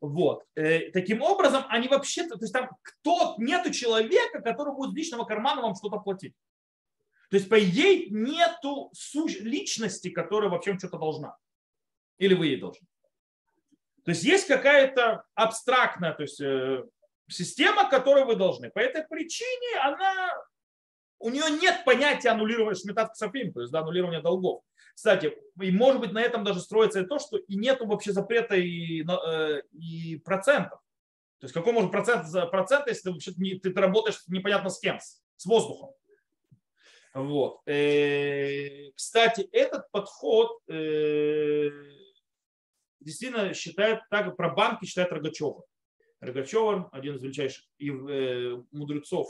Вот. Э, таким образом, они вообще, то есть там кто, нету человека, который будет личного кармана вам что-то платить. То есть, по идее, нету личности, которая вообще что-то должна. Или вы ей должны. То есть есть какая-то абстрактная то есть, система, которую вы должны. По этой причине она у нее нет понятия аннулирования шмитат ксафим, то есть да, аннулирования долгов. Кстати, и может быть на этом даже строится и то, что и нет вообще запрета и, э, и процентов. То есть какой может процент за процент, если ты, не, ты, работаешь непонятно с кем, с воздухом. Вот. Э, кстати, этот подход э, действительно считает, так про банки считает Рогачева. Рогачева, один из величайших мудрецов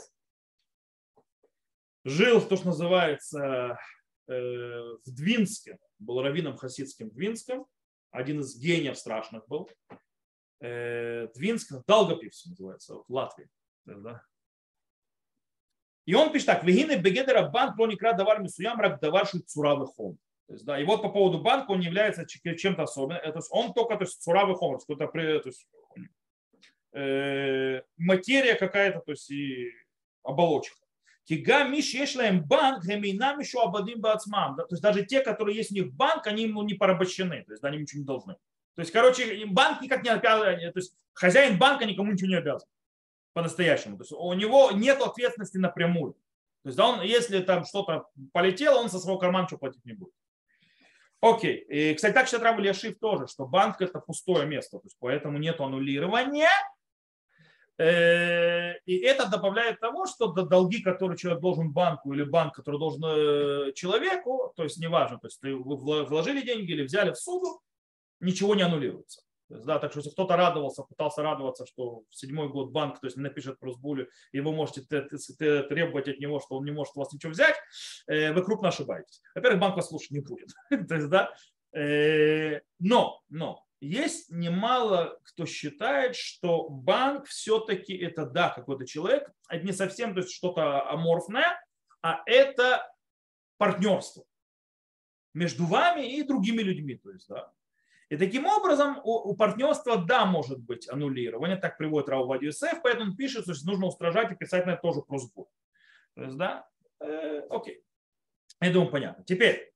жил, то, что называется, э, в Двинске, был раввином хасидским Двинском, один из гениев страшных был. Э, Двинск, Долгопивс называется, в Латвии. Да? И он пишет так, «Вегины бегедера банк проникра давар мисуям рак давар цуравый хом». То есть, да, и вот по поводу банка он является чем-то особенным. То есть он только то есть, цуравый хом, то есть, э, материя какая-то, то есть и оболочка. Кига миш ешлаем банк, гемейнам еще абадим бацмам. То есть даже те, которые есть у них банк, они ему не порабощены, то есть да, они ничего не должны. То есть, короче, банк никак не обязан, то есть хозяин банка никому ничего не обязан по-настоящему. То есть у него нет ответственности напрямую. То есть да, он, если там что-то полетело, он со своего кармана ничего платить не будет. Окей. И, кстати, так считает Рав Ильяшив тоже, что банк это пустое место, то есть поэтому нет аннулирования, Э, и это добавляет того, что долги, которые человек должен банку или банк, который должен э, человеку, то есть неважно, то есть вы вложили деньги или взяли в суду, ничего не аннулируется. Да, так что если кто-то радовался, пытался радоваться, что в седьмой год банк то есть, напишет просбулю, и вы можете требовать от него, что он не может у вас ничего взять, э, вы крупно ошибаетесь. Во-первых, банк вас слушать не будет. [LAUGHS] то есть, да, но, но есть немало кто считает, что банк все-таки это, да, какой-то человек, это не совсем то есть что-то аморфное, а это партнерство между вами и другими людьми. То есть, да. И таким образом у, у партнерства, да, может быть аннулирование, так приводит Рау Вадиусеф, поэтому он пишет, что нужно устражать и писать на это тоже просьбу. То есть, да, э, окей. Я думаю, понятно. Теперь,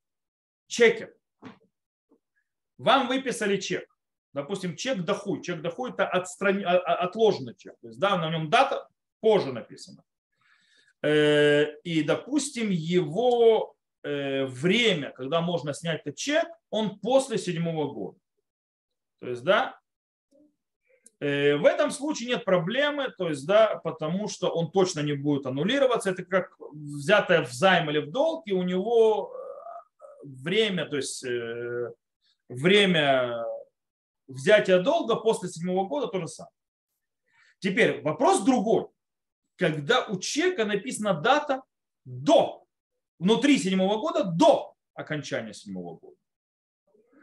чеки. Вам выписали чек. Допустим, чек дохуй. Чек дохуй это отстран... А, а, отложенный чек. То есть, да, на нем дата позже написана. Э, и, допустим, его э, время, когда можно снять этот чек, он после седьмого года. То есть, да, э, в этом случае нет проблемы, то есть, да, потому что он точно не будет аннулироваться. Это как взятое в займ или в долг, и у него время, то есть время взятия долга после седьмого года то же самое. Теперь вопрос другой. Когда у чека написана дата до, внутри седьмого года, до окончания седьмого года,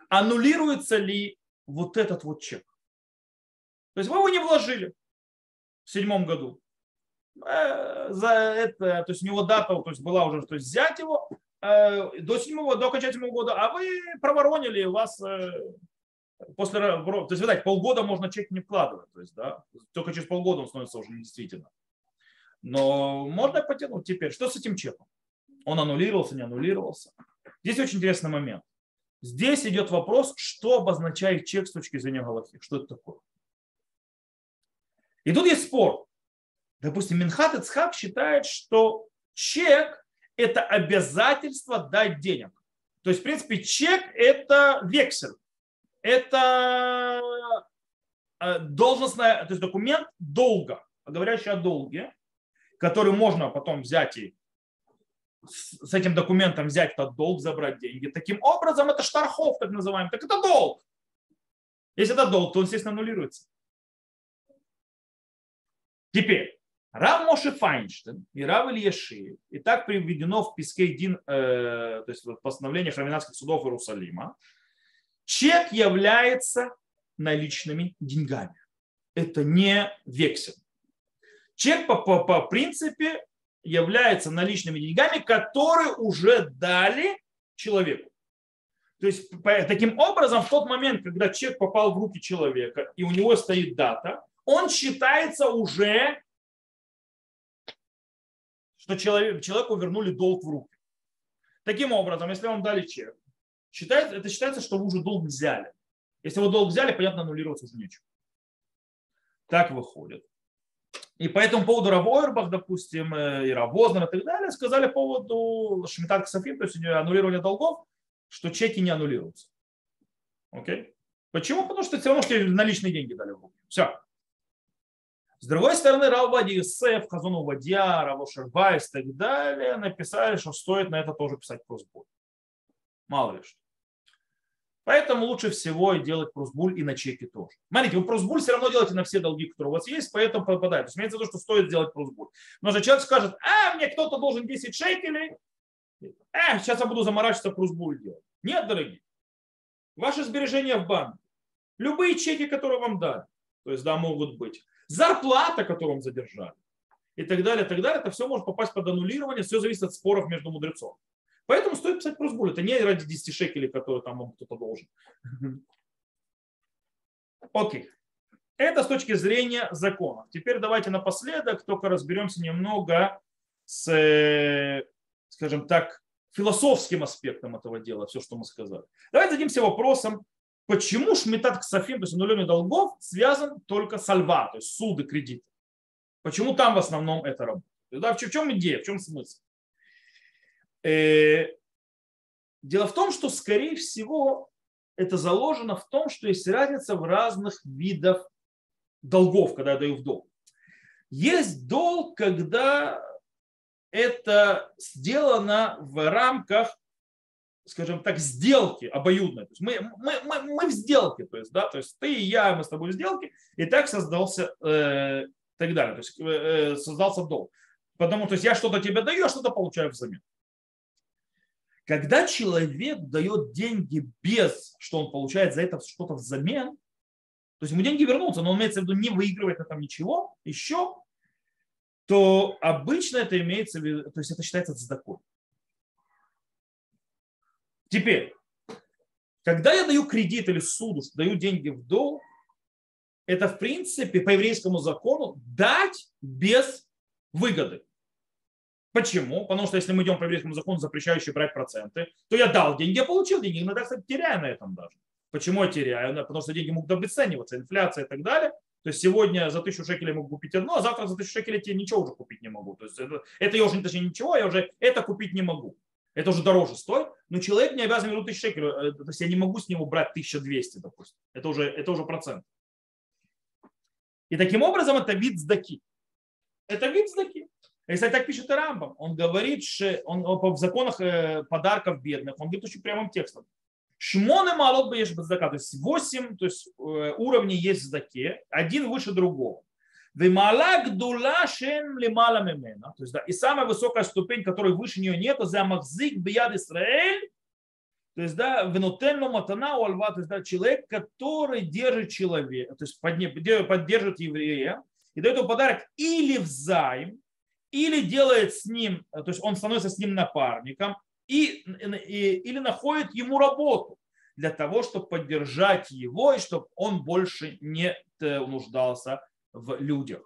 аннулируется ли вот этот вот чек? То есть вы его не вложили в седьмом году. Э, за это, то есть у него дата то есть была уже, то есть взять его э, до седьмого, до окончания седьмого года, а вы проворонили, у вас э, после, то есть, видать, полгода можно чек не вкладывать, то есть, да, только через полгода он становится уже недействительным. Но можно потянуть теперь. Что с этим чеком? Он аннулировался, не аннулировался? Здесь очень интересный момент. Здесь идет вопрос, что обозначает чек с точки зрения Галахи. Что это такое? И тут есть спор. Допустим, Минхат Ицхак считает, что чек – это обязательство дать денег. То есть, в принципе, чек – это вексель это э, должностная, то есть документ долга, говорящий о долге, который можно потом взять и с этим документом взять этот долг, забрать деньги. Таким образом, это штархов, так называемый, так это долг. Если это долг, то он, естественно, аннулируется. Теперь, Рав Моше Файнштейн и Рав Ильяши, и так приведено в Пискейдин, э, то есть в постановлениях Равенатских судов Иерусалима, Чек является наличными деньгами. это не вексель. Чек по, по, по принципе является наличными деньгами, которые уже дали человеку. То есть таким образом, в тот момент, когда чек попал в руки человека, и у него стоит дата, он считается уже, что человек, человеку вернули долг в руки. Таким образом, если вам дали чек, считается, это считается, что вы уже долг взяли. Если вы долг взяли, понятно, аннулироваться уже нечего. Так выходит. И по этому поводу Равойрбах, допустим, э, и Равознер и так далее, сказали по поводу Шмитат Ксафим, то есть аннулирования долгов, что чеки не аннулируются. Окей? Почему? Потому что все равно что наличные деньги дали в руки. Все. С другой стороны, Равбади Исеф, Хазуну Вадья, Равошербайс и так далее написали, что стоит на это тоже писать просьбу. Мало ли что. Поэтому лучше всего делать просбуль и на чеке тоже. Смотрите, вы просбуль все равно делаете на все долги, которые у вас есть, поэтому попадает. То есть имеется в виду, что стоит сделать просбуль. Но же человек скажет, а, мне кто-то должен 10 шекелей, э, сейчас я буду заморачиваться просбуль делать. Нет, дорогие. Ваши сбережения в банке, любые чеки, которые вам дали, то есть, да, могут быть, зарплата, которую вам задержали, и так далее, и так далее, это все может попасть под аннулирование, все зависит от споров между мудрецом. Поэтому стоит писать просбуль. Это не ради 10 шекелей, которые там вам кто-то должен. Окей. Это с точки зрения закона. Теперь давайте напоследок только разберемся немного с, скажем так, философским аспектом этого дела, все, что мы сказали. Давайте зададимся вопросом, почему шмитат ксафим, то есть аннулирование долгов, связан только с альва, то есть суды, кредиты. Почему там в основном это работает? Да, в чем идея, в чем смысл? Э, дело в том, что, скорее всего, это заложено в том, что есть разница в разных видах долгов, когда я даю в долг. Есть долг, когда это сделано в рамках, скажем так, сделки обоюдной. То есть мы, мы, мы, мы в сделке, то есть, да, то есть ты и я, мы с тобой в сделке, и так создался э, так далее, то есть э, создался долг. Потому то есть я что-то тебе даю, а что-то получаю взамен. Когда человек дает деньги без, что он получает за это что-то взамен, то есть ему деньги вернутся, но он имеется в виду не выигрывает на этом ничего, еще, то обычно это имеется в виду, то есть это считается цдакой. Теперь, когда я даю кредит или суду, даю деньги в долг, это в принципе по еврейскому закону дать без выгоды. Почему? Потому что если мы идем по еврейскому закону, запрещающий брать проценты, то я дал деньги, я получил деньги. Иногда, кстати, теряю на этом даже. Почему я теряю? Потому что деньги могут обесцениваться, инфляция и так далее. То есть сегодня за тысячу шекелей могу купить одно, а завтра за тысячу шекелей тебе ничего уже купить не могу. То есть это, это я уже, точнее, ничего, я уже это купить не могу. Это уже дороже стоит, но человек не обязан вернуть тысячу шекелей. Э, то есть я не могу с него брать 1200, допустим. Это уже, это уже процент. И таким образом это вид сдаки. Это вид сдаки. Если так пишет и Рамбам, он говорит, что он, в законах э, подарков бедных, он говорит очень прямым текстом. Шмоны малот беешь баздака, то есть 8 то есть, э, уровней есть в заке, один выше другого. То есть, да, и самая высокая ступень, которой выше нее нет, за махзик бияд Исраэль, то есть, да, венотенну матана у то есть, да, человек, который держит человека, то есть поддерживает еврея, и дает ему подарок или взаим, или делает с ним, то есть он становится с ним напарником, и, и, или находит ему работу для того, чтобы поддержать его и чтобы он больше не э, нуждался в людях.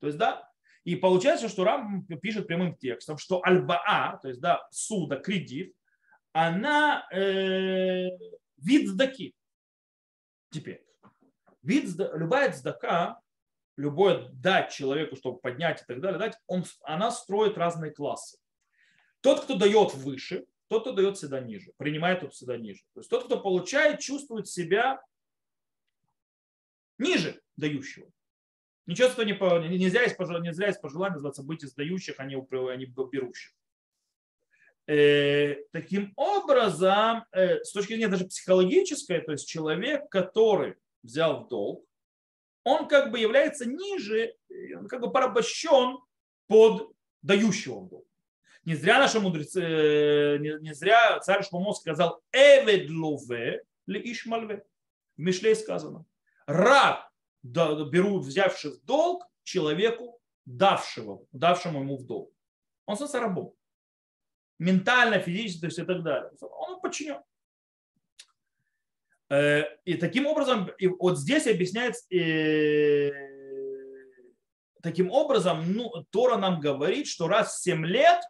То есть, да, и получается, что Рам пишет прямым текстом, что альбаа, то есть, да, суда, кредит, она э, вид сдаки. Теперь, вид, любая сдака любое дать человеку, чтобы поднять и так далее, дать, он, она строит разные классы. Тот, кто дает выше, тот, кто дает всегда ниже, принимает тот всегда ниже. То есть тот, кто получает, чувствует себя ниже дающего. Ничего этого не, по, нельзя, есть пожелание, нельзя есть пожелание называться быть из дающих, а не, а не берущих. Э, таким образом, э, с точки зрения даже психологической, то есть человек, который взял в долг, он как бы является ниже, он как бы порабощен под дающего в долг. Не зря наши мудрецы, э, не, не зря царь Шломо сказал «Эвед ли ишмальве». В Мишле сказано. Раб берут, взявший в долг, человеку, давшего, давшему ему в долг. Он становится рабом. Ментально, физически, то есть и так далее. Он подчинен. Э, и таким образом, и вот здесь объясняется, и, таким образом, ну, Тора нам говорит, что раз в 7 лет,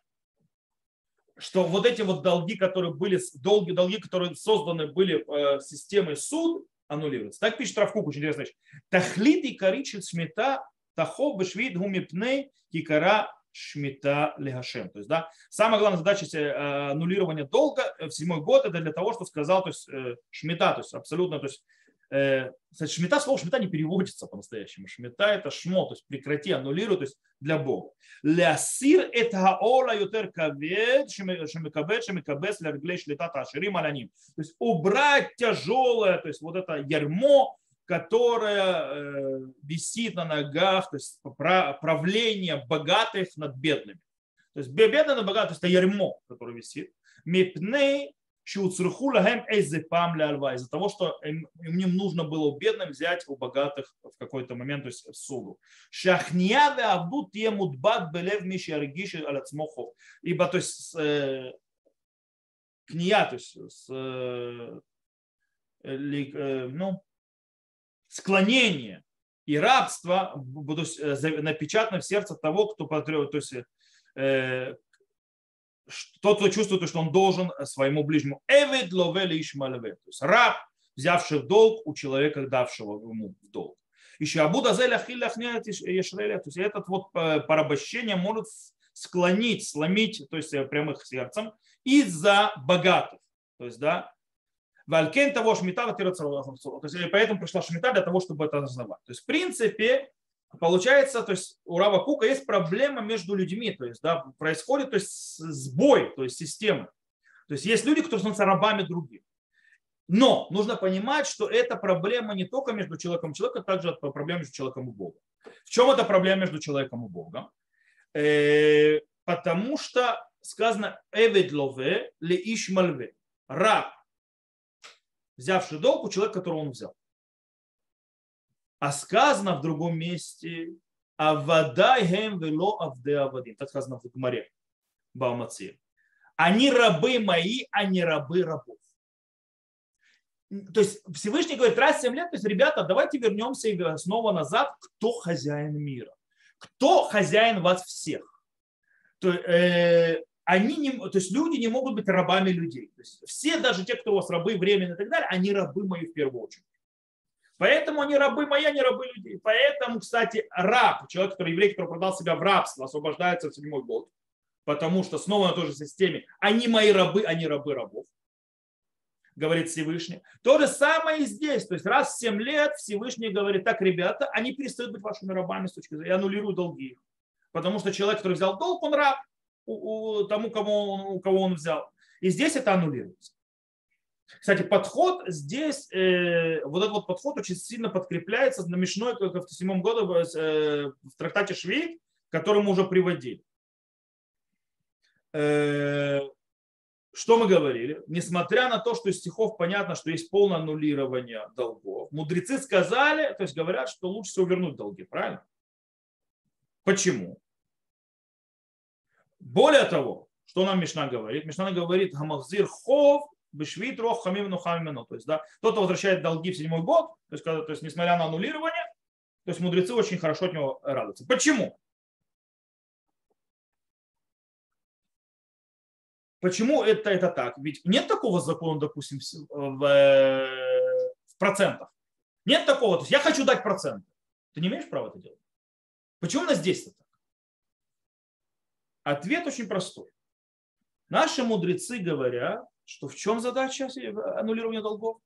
что вот эти вот долги, которые были, долги, долги, которые созданы были э, системой суд, аннулируются. Так пишет Равкук, очень интересная вещь. Тахлит и коричит смета тахов бешвид гумипней кикара шмита легашем. То есть, да, самая главная задача э, аннулирования долга в седьмой год это для того, что сказал, то есть э, шмита, то есть абсолютно, то есть э, кстати, шмита, слово шмита не переводится по-настоящему. Шмита это шмо, то есть прекрати, аннулируй, то есть для Бога. Лясир это ола ютер кавед, шемикабет, шемикабес, лярглей шлитата. То есть убрать тяжелое, то есть вот это ярмо, которая э, висит на ногах, то есть правление богатых над бедными. То есть бедные над богатыми, это ярмо, которое висит. Мипней шуцруху лагем эйзепам альва. Из-за того, что им, им нужно было у бедных взять у богатых в какой-то момент, то есть суду. Шахния ве абду тие мудбат белев миши аргиши. Ибо то есть э, кния, то есть э, э, ну, склонение и рабство будут э, напечатаны в сердце того, кто то есть э, тот, кто чувствует, что он должен своему ближнему. Эвид ловели ишмалеве. То есть раб, взявший в долг у человека, давшего ему в долг. Еще Абуда Зеля Хилляхнят Ешреля. То есть этот вот э, порабощение может склонить, сломить, то есть прямых сердцем из-за богатых. То есть, да, Валькен того шмита То есть поэтому пришла шмита для того, чтобы это осознавать. То есть в принципе получается, то есть у Рава Кука есть проблема между людьми, то есть да, происходит то есть, сбой, то есть системы. То есть есть люди, которые становятся рабами других. Но нужно понимать, что это проблема не только между человеком и человеком, а также проблема между человеком и Богом. В чем эта проблема между человеком и Богом? Э, потому что сказано «Эвед лове ле иш мальве» – раб взявший долг у человека, которого он взял. А сказано в другом месте «Авадай хем вело авде авадим». Так сказано в Гмаре Баумаци. Они рабы мои, а не рабы рабов. То есть Всевышний говорит, раз 7 лет, то есть, ребята, давайте вернемся снова назад, кто хозяин мира. Кто хозяин вас всех. То, э, они не, то есть люди не могут быть рабами людей. То есть все, даже те, кто у вас рабы временно и так далее, они рабы мои в первую очередь. Поэтому они рабы мои, они рабы людей. Поэтому, кстати, раб, человек, который еврей, который продал себя в рабство, освобождается в седьмой год. Потому что снова на той же системе. Они мои рабы, они рабы рабов. Говорит Всевышний. То же самое и здесь. То есть раз в 7 лет Всевышний говорит, так, ребята, они перестают быть вашими рабами с точки зрения, и аннулируют долги. Потому что человек, который взял долг, он раб у, у тому, кому он, у кого он взял. И здесь это аннулируется. Кстати, подход здесь, э, вот этот вот подход очень сильно подкрепляется на Мишной, в седьмом году э, в трактате Швейк, который мы уже приводили. Э, что мы говорили? Несмотря на то, что из стихов понятно, что есть полное аннулирование долгов, мудрецы сказали, то есть говорят, что лучше всего вернуть долги, правильно? Почему? Более того, что нам Мишна говорит? Мишна говорит, Гамахзир хов бешвит рох хамим нухамимено. То есть, да, тот, кто возвращает долги в седьмой год, то есть, когда, то есть, несмотря на аннулирование, то есть мудрецы очень хорошо от него радуются. Почему? Почему это, это так? Ведь нет такого закона, допустим, в, э, в процентах. Нет такого. То есть я хочу дать процент. Ты не имеешь права это делать. Почему у нас здесь это? Ответ очень простой. Наши мудрецы говорят, что в чем задача аннулирования долгов?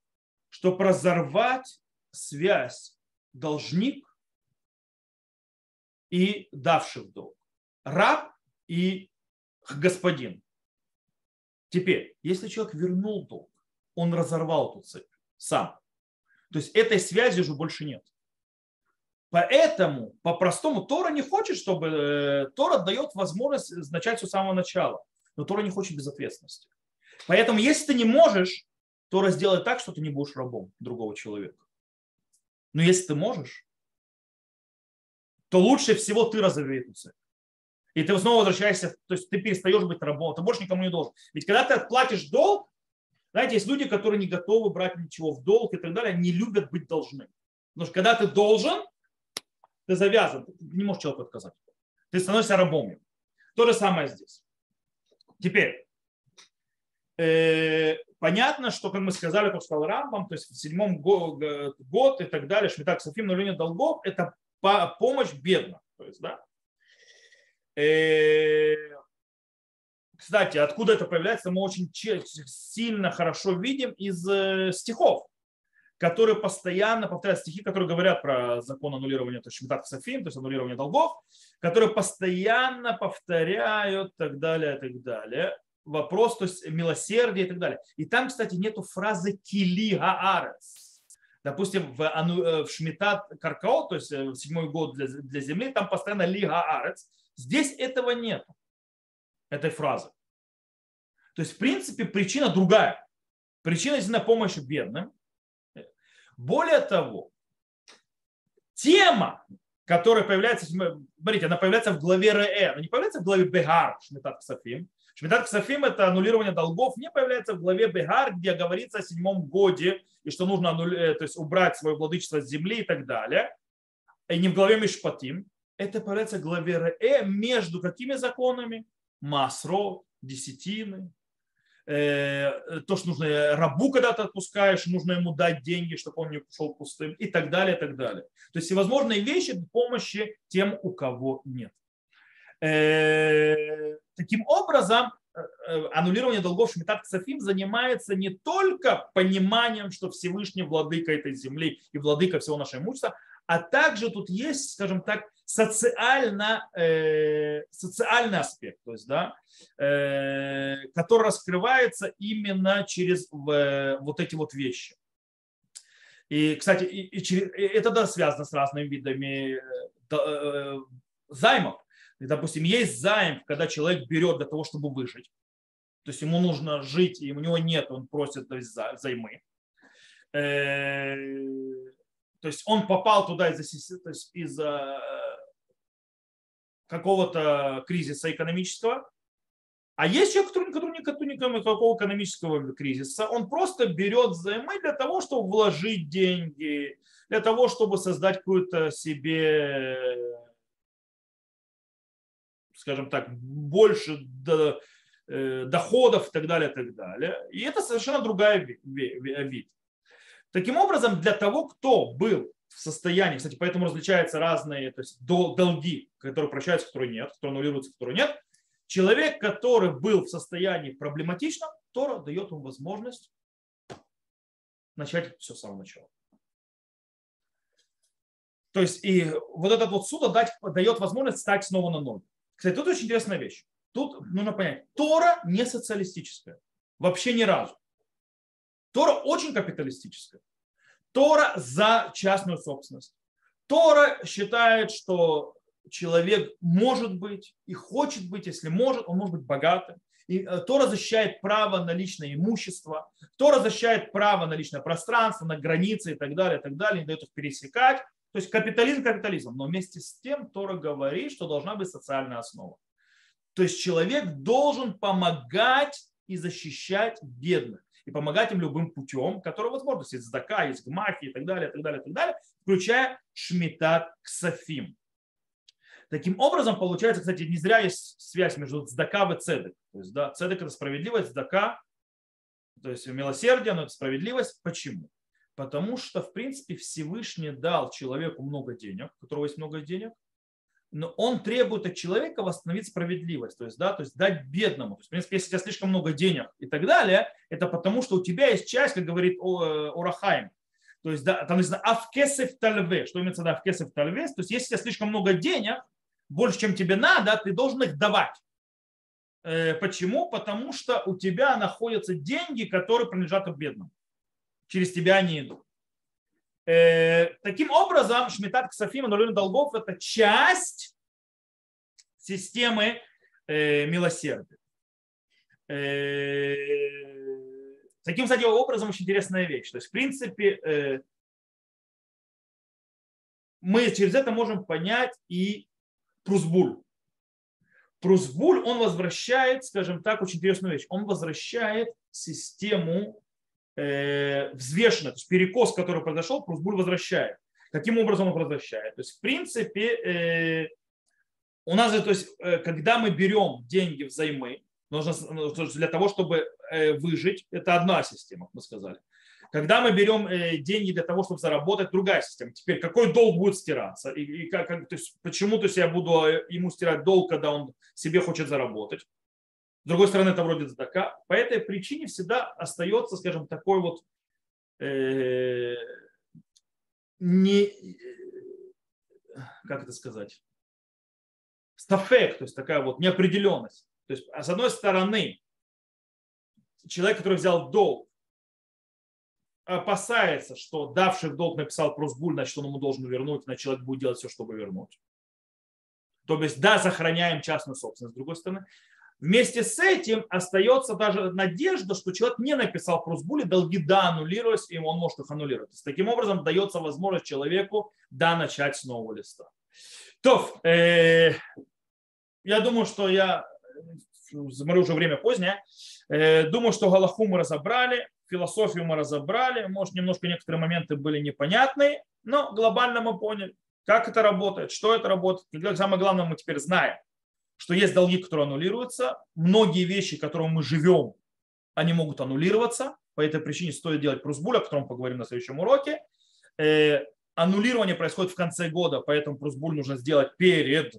Чтобы разорвать связь должник и давший долг. Раб и господин. Теперь, если человек вернул долг, он разорвал эту цепь сам. То есть этой связи уже больше нет. Поэтому, по-простому, Тора не хочет, чтобы... Э, Тора дает возможность начать все с самого начала. Но Тора не хочет безответственности. Поэтому, если ты не можешь, Тора сделает так, что ты не будешь рабом другого человека. Но если ты можешь, то лучше всего ты разорви эту цель. И ты снова возвращаешься, то есть ты перестаешь быть рабом, ты больше никому не должен. Ведь когда ты отплатишь долг, знаете, есть люди, которые не готовы брать ничего в долг и так далее, они любят быть должны. Потому что когда ты должен, ты завязан, ты не можешь человеку отказать. Ты становишься рабом. То же самое здесь. Теперь, э, понятно, что, как мы сказали, как сказал Рамбам, то есть в седьмом год, год и так далее, Шмитак Софим, нуление долгов, это помощь бедным. То есть, да, Э, кстати, откуда это появляется, мы очень сильно хорошо видим из э, стихов, которые постоянно повторяют стихи, которые говорят про закон аннулирования, то есть Шмитат Софим, то есть аннулирование долгов, которые постоянно повторяют так далее, так далее. Вопрос, то есть милосердие и так далее. И там, кстати, нету фразы кили гаарец. Допустим, в, э, в Шмитат Каркао, то есть в седьмой год для, для земли, там постоянно ли гаарец, Здесь этого нет, этой фразы. То есть, в принципе, причина другая. Причина здесь на помощь бедным. Более того, тема, которая появляется, смотрите, она появляется в главе РЭ, она не появляется в главе Бегар, Шмитат Ксафим. Шмитат Ксафим – это аннулирование долгов, не появляется в главе Бегар, где говорится о седьмом годе, и что нужно аннуль... то есть убрать свое владычество с земли и так далее. И не в главе Мишпатим это появляется в главе Э между какими законами? Масро, десятины, э, то, что нужно рабу когда то отпускаешь, нужно ему дать деньги, чтобы он не ушел пустым и так далее, и так далее. То есть всевозможные вещи для помощи тем, у кого нет. Э, таким образом, э, аннулирование долгов Шмитат Ксафим занимается не только пониманием, что Всевышний владыка этой земли и владыка всего нашего имущества, а также тут есть, скажем так, социально, э, социальный аспект, то есть, да, э, который раскрывается именно через в, вот эти вот вещи. И, кстати, и, и, и это да, связано с разными видами э, э, займов. И, допустим, есть займ, когда человек берет для того, чтобы выжить. То есть ему нужно жить, и у него нет, он просит то есть, займы. Э, то есть он попал туда из-за из, из какого-то кризиса экономического, а есть человек, который, который, который никакого экономического кризиса, он просто берет займы для того, чтобы вложить деньги, для того, чтобы создать какую-то себе, скажем так, больше э, доходов и так далее, и так далее. И это совершенно другая вид. Таким образом, для того, кто был в состоянии, кстати, поэтому различаются разные то есть долги, которые прощаются, которые нет, которые аннулируются, которые нет. Человек, который был в состоянии проблематичном, Тора дает ему возможность начать все с самого начала. То есть и вот этот вот суд дать, дает возможность стать снова на ноги. Кстати, тут очень интересная вещь. Тут нужно понять, Тора не социалистическая. Вообще ни разу. Тора очень капиталистическая. Тора за частную собственность. Тора считает, что человек может быть и хочет быть, если может, он может быть богатым. И э, Тора защищает право на личное имущество, Тора защищает право на личное пространство, на границы и так далее, и так далее, не дает их пересекать. То есть капитализм капитализм, но вместе с тем Тора говорит, что должна быть социальная основа. То есть человек должен помогать и защищать бедных и помогать им любым путем, который возможно. Есть здака, есть гмахи и так далее, и так далее, и так далее, включая шмитат ксафим. Таким образом, получается, кстати, не зря есть связь между цдака и цедек. То есть, да, цедек – это справедливость, цдака, то есть милосердие, но это справедливость. Почему? Потому что, в принципе, Всевышний дал человеку много денег, у которого есть много денег, но он требует от человека восстановить справедливость, то есть, да, то есть дать бедному. То есть, в принципе, если у тебя слишком много денег и так далее, это потому, что у тебя есть часть, как говорит э, Орахайм, то есть, да, там написано авкесев тальве. Что имеется в виду авкесев тальве? То есть, если у тебя слишком много денег, больше, чем тебе надо, ты должен их давать. Э, почему? Потому что у тебя находятся деньги, которые принадлежат бедным. Через тебя они идут. Э, таким образом, Шмитат Ксафим, аннулирование долгов – это часть системы э, милосердия. Э, таким, кстати, образом очень интересная вещь. То есть, в принципе, мы через это можем понять и Прусбуль. Прусбуль, он возвращает, скажем так, очень интересную вещь. Он возвращает систему э, взвешенную, то есть перекос, который произошел, Прусбуль возвращает. Каким образом он возвращает? То есть, в принципе, э, у нас же, то есть, э, когда мы берем деньги взаймы, нужно ну, для того, чтобы э, выжить, это одна система, как мы сказали. Когда мы берем деньги для того, чтобы заработать, другая система. Теперь какой долг будет стираться? И, и как, то есть, почему то есть, я буду ему стирать долг, когда он себе хочет заработать? Другой стороны, это вроде така. По этой причине всегда остается, скажем, такой вот э, не, э, как это сказать, стафек, то есть такая вот неопределенность. То есть, а с одной стороны, человек, который взял долг, опасается, что давший долг написал просбуль, значит, он ему должен вернуть, значит, человек будет делать все, чтобы вернуть. То есть, да, сохраняем частную собственность, с другой стороны. Вместе с этим остается даже надежда, что человек не написал просбуль, долги да аннулировались, и он может их аннулировать. То таким образом дается возможность человеку да начать с нового листа. То, э, я думаю, что я смотрю, уже время позднее. Э, думаю, что Галаху мы разобрали, философию мы разобрали. Может, немножко некоторые моменты были непонятны, но глобально мы поняли, как это работает, что это работает. И самое главное, мы теперь знаем, что есть долги, которые аннулируются. Многие вещи, которые мы живем, они могут аннулироваться. По этой причине стоит делать прусбуль, о котором поговорим на следующем уроке. Э, аннулирование происходит в конце года, поэтому прусбуль нужно сделать перед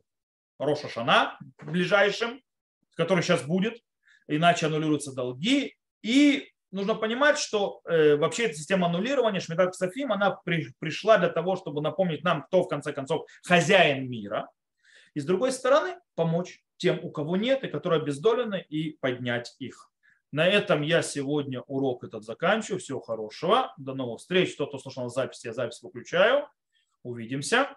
Роша Шана ближайшим который сейчас будет, иначе аннулируются долги. И нужно понимать, что э, вообще эта система аннулирования, Шмидат Ксафим, она при, пришла для того, чтобы напомнить нам, кто в конце концов хозяин мира. И с другой стороны, помочь тем, у кого нет, и которые обездолены, и поднять их. На этом я сегодня урок этот заканчиваю. Всего хорошего. До новых встреч. Тот, кто слушал запись, я запись выключаю. Увидимся.